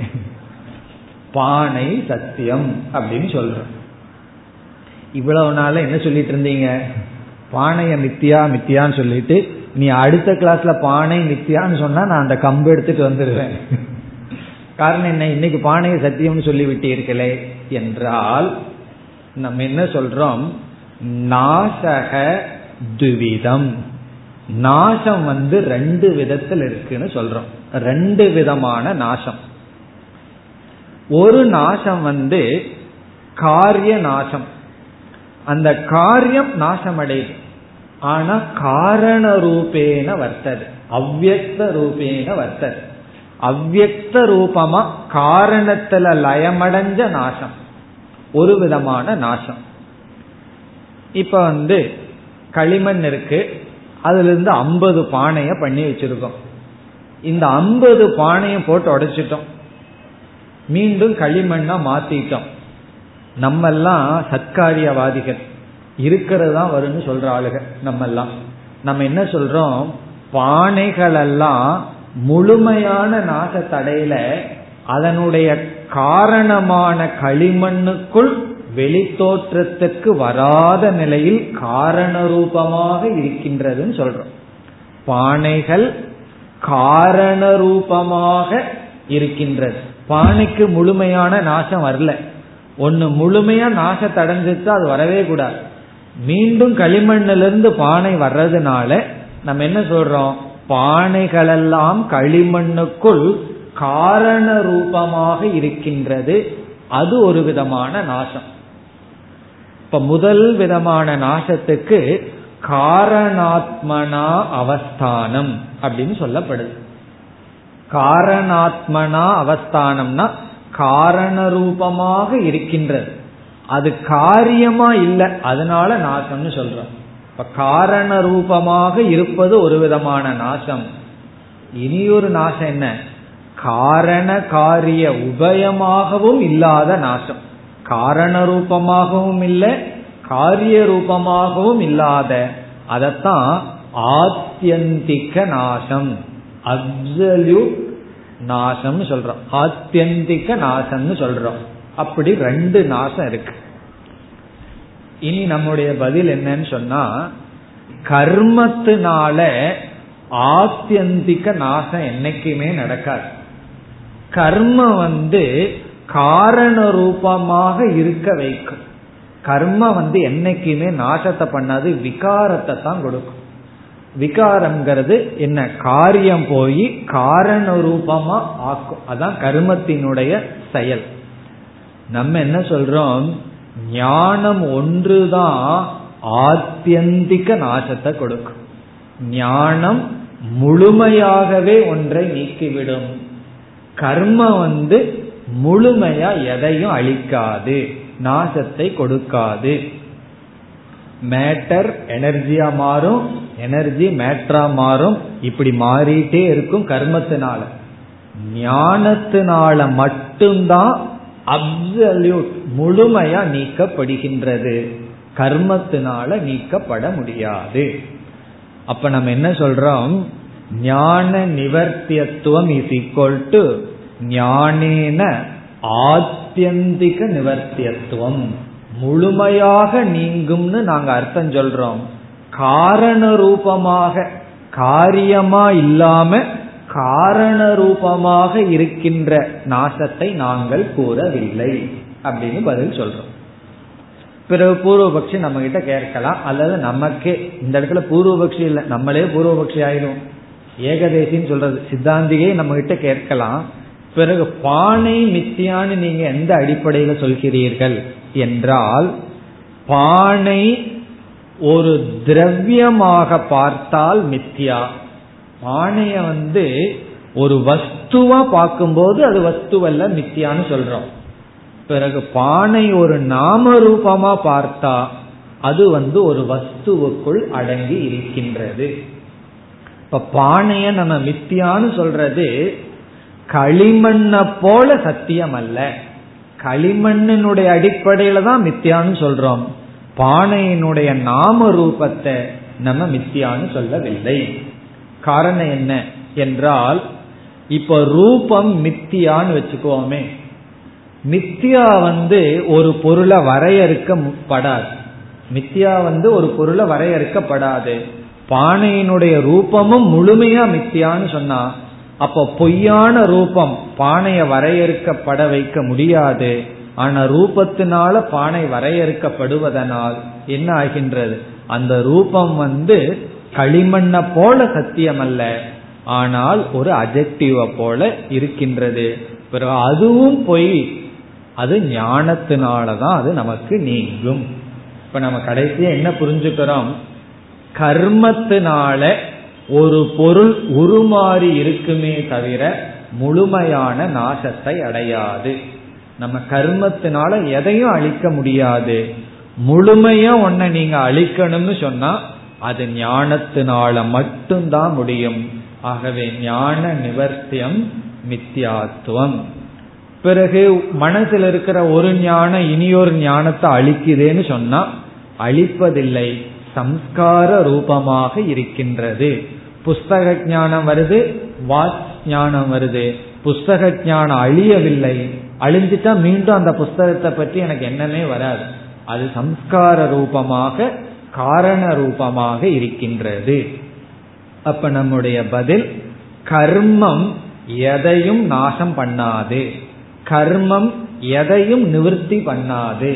பானை சத்தியம் அப்படின்னு சொல்றோம். இவ்வளவு நாள என்ன சொல்லிட்டு இருந்தீங்க? பானைய மித்தியா மித்தியான்னு சொல்லிட்டு நீ அடுத்த கிளாஸ்ல பானை மித்தியான்னு சொன்னா நான் அந்த கம்பு எடுத்துட்டு வந்துடுவேன் காரணம் என்ன? இன்னைக்கு பானையை சத்தியம்னு சொல்லி விட்டீர்களே என்றால் நம்ம என்ன சொல்றோம்? நாசக துவிதம். நாசம் வந்து ரெண்டு விதத்தில் இருக்குன்னு சொல்றோம். ரெண்டு விதமான நாசம். ஒரு நாசம் வந்து காரிய நாசம். அந்த காரியம் நாசமடையுது ஆனா காரண ரூபேன வர்த்தது. அவ்வக்த ரூபேன வர்த்தது. அவ்வக்த ரூபமா காரணத்துல லயமடைஞ்ச நாசம். ஒரு விதமான நாசம். இப்ப வந்து களிமண் இருக்கு. அதுல இருந்து ஐம்பது பானைய பண்ணி வச்சிருக்கோம். இந்த ஐம்பது பானையும் போட்டு உடைச்சிட்டோம். மீண்டும் களிமண்ணா மாத்திட்டோம். நம்ம எல்லாம் சத்காரியவாதிகள். இருக்கிறது தான் வரும்னு சொல்ற ஆளுக நம்ம எல்லாம் நம்ம என்ன சொல்றோம்? பானைகள் எல்லாம் முழுமையான நாச தடையில அதனுடைய காரணமான களிமண்ணுக்குள் வெளித்தோற்றத்துக்கு வராத நிலையில் காரண ரூபமாக இருக்கின்றதுன்னு சொல்றோம். பானைகள் காரண ரூபமாக இருக்கின்றது. பானைக்கு முழுமையான நாசம் வரல. ஒன்னு முழுமையா நாச தடைஞ்சிட்டு அது வரவே கூடாது. மீண்டும் களிமண்ணிலிருந்து பானை வர்றதுனால நம்ம என்ன சொல்றோம்? பானைகளெல்லாம் களிமண்ணுக்குள் காரண ரூபமாக இருக்கின்றது. அது ஒரு விதமான நாசம். இப்ப முதல் விதமான நாசத்துக்கு காரணாத்மனா அவஸ்தானம் அப்படின்னு சொல்லப்படுது. காரணாத்மனா அவஸ்தானம்னா காரண ரூபமாக இருக்கின்றது. அது காரியமா இல்லை அதனால நாசம்னு சொல்றோம். இப்ப காரண ரூபமாக இருப்பது ஒரு விதமான நாசம். இனி ஒரு நாசம் என்ன? காரண காரிய உபயமாகவும் இல்லாத நாசம். காரண ரூபமாகவும் இல்லை காரிய ரூபமாகவும் இல்லாத அதத்தான் ஆத்தியந்திக நாசம். அப்சல்யூட் நாசம் சொல்றோம். ஆத்தியந்திக நாசம்னு சொல்றோம். அப்படி ரெண்டு நாசம் இருக்கு. இனி நம்முடைய பதில் என்னன்னு சொன்னா கர்மத்தினால ஆத்தியந்திக நாசம் என்னைக்குமே நடக்காது. கர்மம் வந்து காரண ரூபமாக இருக்க வைக்கும். கர்மம் வந்து என்னைக்குமே நாசத்தை பண்ணாது விகாரத்தை தான் கொடுக்கும். விகாரம்ங்கிறது என்ன? காரியம் போய் காரண ரூபமா ஆக்கும். அதான் கர்மத்தினுடைய செயல். நம்ம என்ன சொல்றோம்? ஞானம் ஒன்றுதான் ஆத்தியந்திக நாசத்தை கொடுக்கும். ஞானம் முழுமையாகவே ஒன்றை நீக்கிவிடும். கர்மம் வந்து முழுமையா எதையும் அழிக்காது நாசத்தை கொடுக்காது. மேட்டர் எனர்ஜியா மாறும் எனர்ஜி மேட்ரா மாறும் இப்படி மாறிட்டே இருக்கும் கர்மத்தினால. ஞானத்தினால மட்டும்தான் அப்சல்யூட் முழுமையா நீக்கப்படுகின்றது. கர்மத்தினால நீக்கப்பட முடியாது. அப்ப நம்ம என்ன சொல்றோம்? ஞான நிவர்த்தியத்துவம் இஸ் ஈக்வல் டு ஞானேன ஆத்தியந்திக நிவர்த்தியத்துவம். முழுமையாக நீங்கும்னு நாங்க அர்த்தம் சொல்றோம். காரண ரூபமாக காரியமா இல்லாம காரண ரூபமாக இருக்கின்ற நாசத்தை நாங்கள் கூறவில்லை அப்படின்னு பதில் சொல்றோம். பிறகு பூர்வபக்ஷி நம்ம கிட்ட கேட்கலாம். அல்லது நமக்கே இந்த இடத்துல பூர்வபக்ஷி இல்லை நம்மளே பூர்வபக்ஷி ஆயிடும் ஏகதேசின்னு சொல்றது. சித்தாந்தியே நம்ம கிட்ட கேட்கலாம். பிறகு பானை மித்தியான்னு நீங்க எந்த அடிப்படையில சொல்கிறீர்கள் என்றால் பானை ஒரு திரவியமாக பார்த்தால் மித்தியா. பானைய வந்து ஒரு வஸ்துவா பார்க்கும்போது அது வஸ்துவல்ல மித்தியான்னு சொல்றோம். பிறகு பானை ஒரு நாம ரூபமா பார்த்தா அது வந்து ஒரு வஸ்துவுக்குள் அடங்கி இருக்கின்றது. இப்ப பானைய நம்ம மித்தியான்னு சொல்றது களிமண்ணை போல சத்தியம் அல்ல களிமண்ணினுடைய அடிப்படையில தான் மித்தியான்னு சொல்றோம். பானையினுடைய நாம ரூபத்தை நம்ம மித்தியான்னு சொல்லவில்லை. காரணம் என்ன என்றால் இப்ப ரூபம் மித்தியான்னு வச்சுக்கோமே. மித்தியா வந்து ஒரு பொருளை வரையறுக்கப்படாது. மித்தியா வந்து ஒரு பொருளை வரையறுக்கப்படாது. பானையினுடைய ரூபமும் முழுமையா மித்தியான்னு சொன்னா அப்ப பொய்யான ரூபம் பானைய வரையறுக்கப்பட வைக்க முடியாது. ஆனா ரூபத்தினால பானை வரையறுக்கப்படுவதனால் என்ன ஆகின்றது? அந்த ரூபம் வந்து களிமண்ணை போல சத்தியம் அல்ல ஆனால் ஒரு அஜெக்டிவ போல இருக்கின்றது. பிறகு அதுவும் பொய். அது ஞானத்தினாலதான் அது நமக்கு நீங்கும். இப்ப நம்ம கடைசியா என்ன புரிஞ்சுக்கிறோம்? கர்மத்தினால ஒரு பொருள் உருமாறி இருக்குமே தவிர முழுமையான நாசத்தை அடையாது. நம்ம கர்மத்தினால எதையும் அழிக்க முடியாது. முழுமையா ஒன்ன நீங்க அழிக்கணும்னு சொன்னா அது ஞானத்தினால மட்டும்தான் முடியும். ஆகவே ஞான நிவர்த்தியம் மித்தியாத்துவம். பிறகு மனசில் இருக்கிற ஒரு ஞானம் இனியொரு ஞானத்தை அழிக்குதேன்னு சொன்னா அழிப்பதில்லை சம்ஸ்கார ரூபமாக இருக்கின்றது. புஸ்தக ஞானம் வருது வாக் ஞானம் வருது. புஸ்தக ஞானம் அழியவில்லை. அழிஞ்சிட்டா மீண்டும் அந்த புஸ்தகத்தை பற்றி எனக்கு என்னன்னே வராது. அது சம்ஸ்கார ரூபமாக காரண ரூபமாக இருக்கின்றது. அப்ப நம்முடைய பதில் கர்மம் எதையும் நாசம் பண்ணாது. கர்மம் எதையும் நிவர்த்தி பண்ணாது.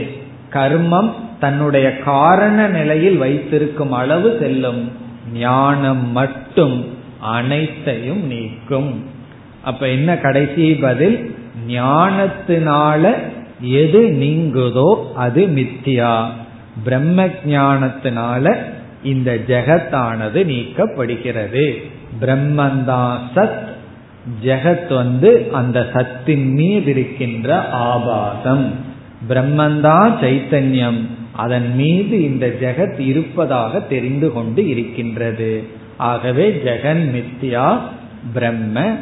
கர்மம் தன்னுடைய காரண நிலையில் வைத்திருக்கும் அளவு செல்லும். ஞானம் மட்டும் அனைத்தையும் நீக்கும். அப்ப என்ன கடைசி பதில்? ஞானத்தினால எது நீங்குதோ அது மித்தியா. பிரம்ம ஜானத்தினால இந்த ஜெகத்தானது நீக்கப்படுகிறது. பிரம்மந்தான் சத் ஜெகத் வந்து அந்த சத்தின் மீது இருக்கின்ற ஆபாசம். பிரம்மந்தான் சைத்தன்யம் அதன் மீது இந்த ஜெகத் இருப்பதாக தெரிந்து கொண்டு இருக்கின்றது. ஆகவே ஜெகன் மித்யா பிரம்ம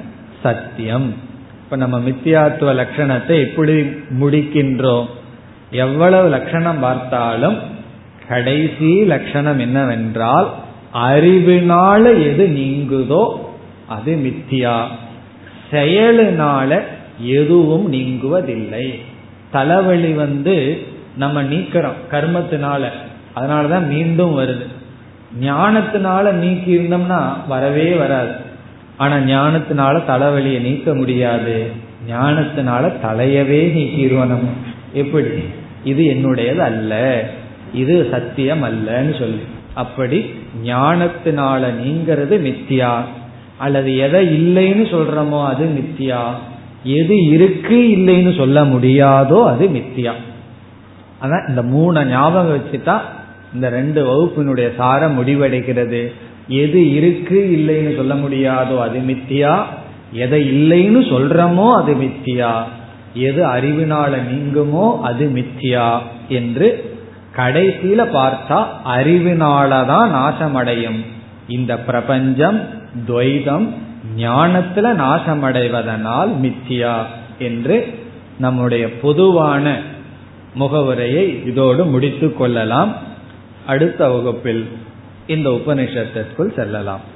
சத்தியம். இப்ப நம்ம மித்தியாத்துவ லட்சணத்தை எப்படி முடிக்கின்றோம்? எவ்வளவு லட்சணம் பார்த்தாலும் கடைசி லட்சணம் என்னவென்றால் அறிவினால எது நீங்குதோ அது மித்தியா. செயலினால எதுவும் நீங்குவதில்லை. தலைவலி வந்து நம்ம நீக்கிறோம் கர்மத்தினால. அதனாலதான் மீண்டும் வருது. ஞானத்தினால நீக்கி இருந்தோம்னா வரவே வராது. ஆனா ஞானத்தினால தலைவலியை நீக்க முடியாது. ஞானத்தினால தலையவே நீக்கிடுவோம் நம்ம. எப்படி? இது என்னுடையது அல்ல இது சத்தியம் அல்லன்னு சொல்லி. அப்படி ஞானத்தினால நீங்கிறது மித்தியா. அல்லது எதை இல்லைன்னு சொல்றோமோ அது மித்தியா. எது இருக்கு இல்லைன்னு சொல்ல முடியாதோ அது மித்தியா. அதான் இந்த மூணு ஞாபகம் வச்சுட்டா இந்த ரெண்டு வகுப்பினுடைய சாரம் முடிவடைகிறது. எது இருக்கு இல்லைன்னு சொல்ல முடியாதோ அது மித்தியா. எதை இல்லைன்னு சொல்றமோ அது மித்தியா. எது அறிவினால நீங்குமோ அது மித்தியா என்று கடைசியில பார்த்தா அறிவினாலதான் நாசமடையும். இந்த பிரபஞ்சம் துவைதம் ஞானத்துல நாசமடைவதனால் மித்தியா என்று நம்முடைய பொதுவான முகவுரையை இதோடு முடித்து கொள்ளலாம். அடுத்த வகுப்பில் இந்த உபனிஷத்திற்குள் செல்லலாம்.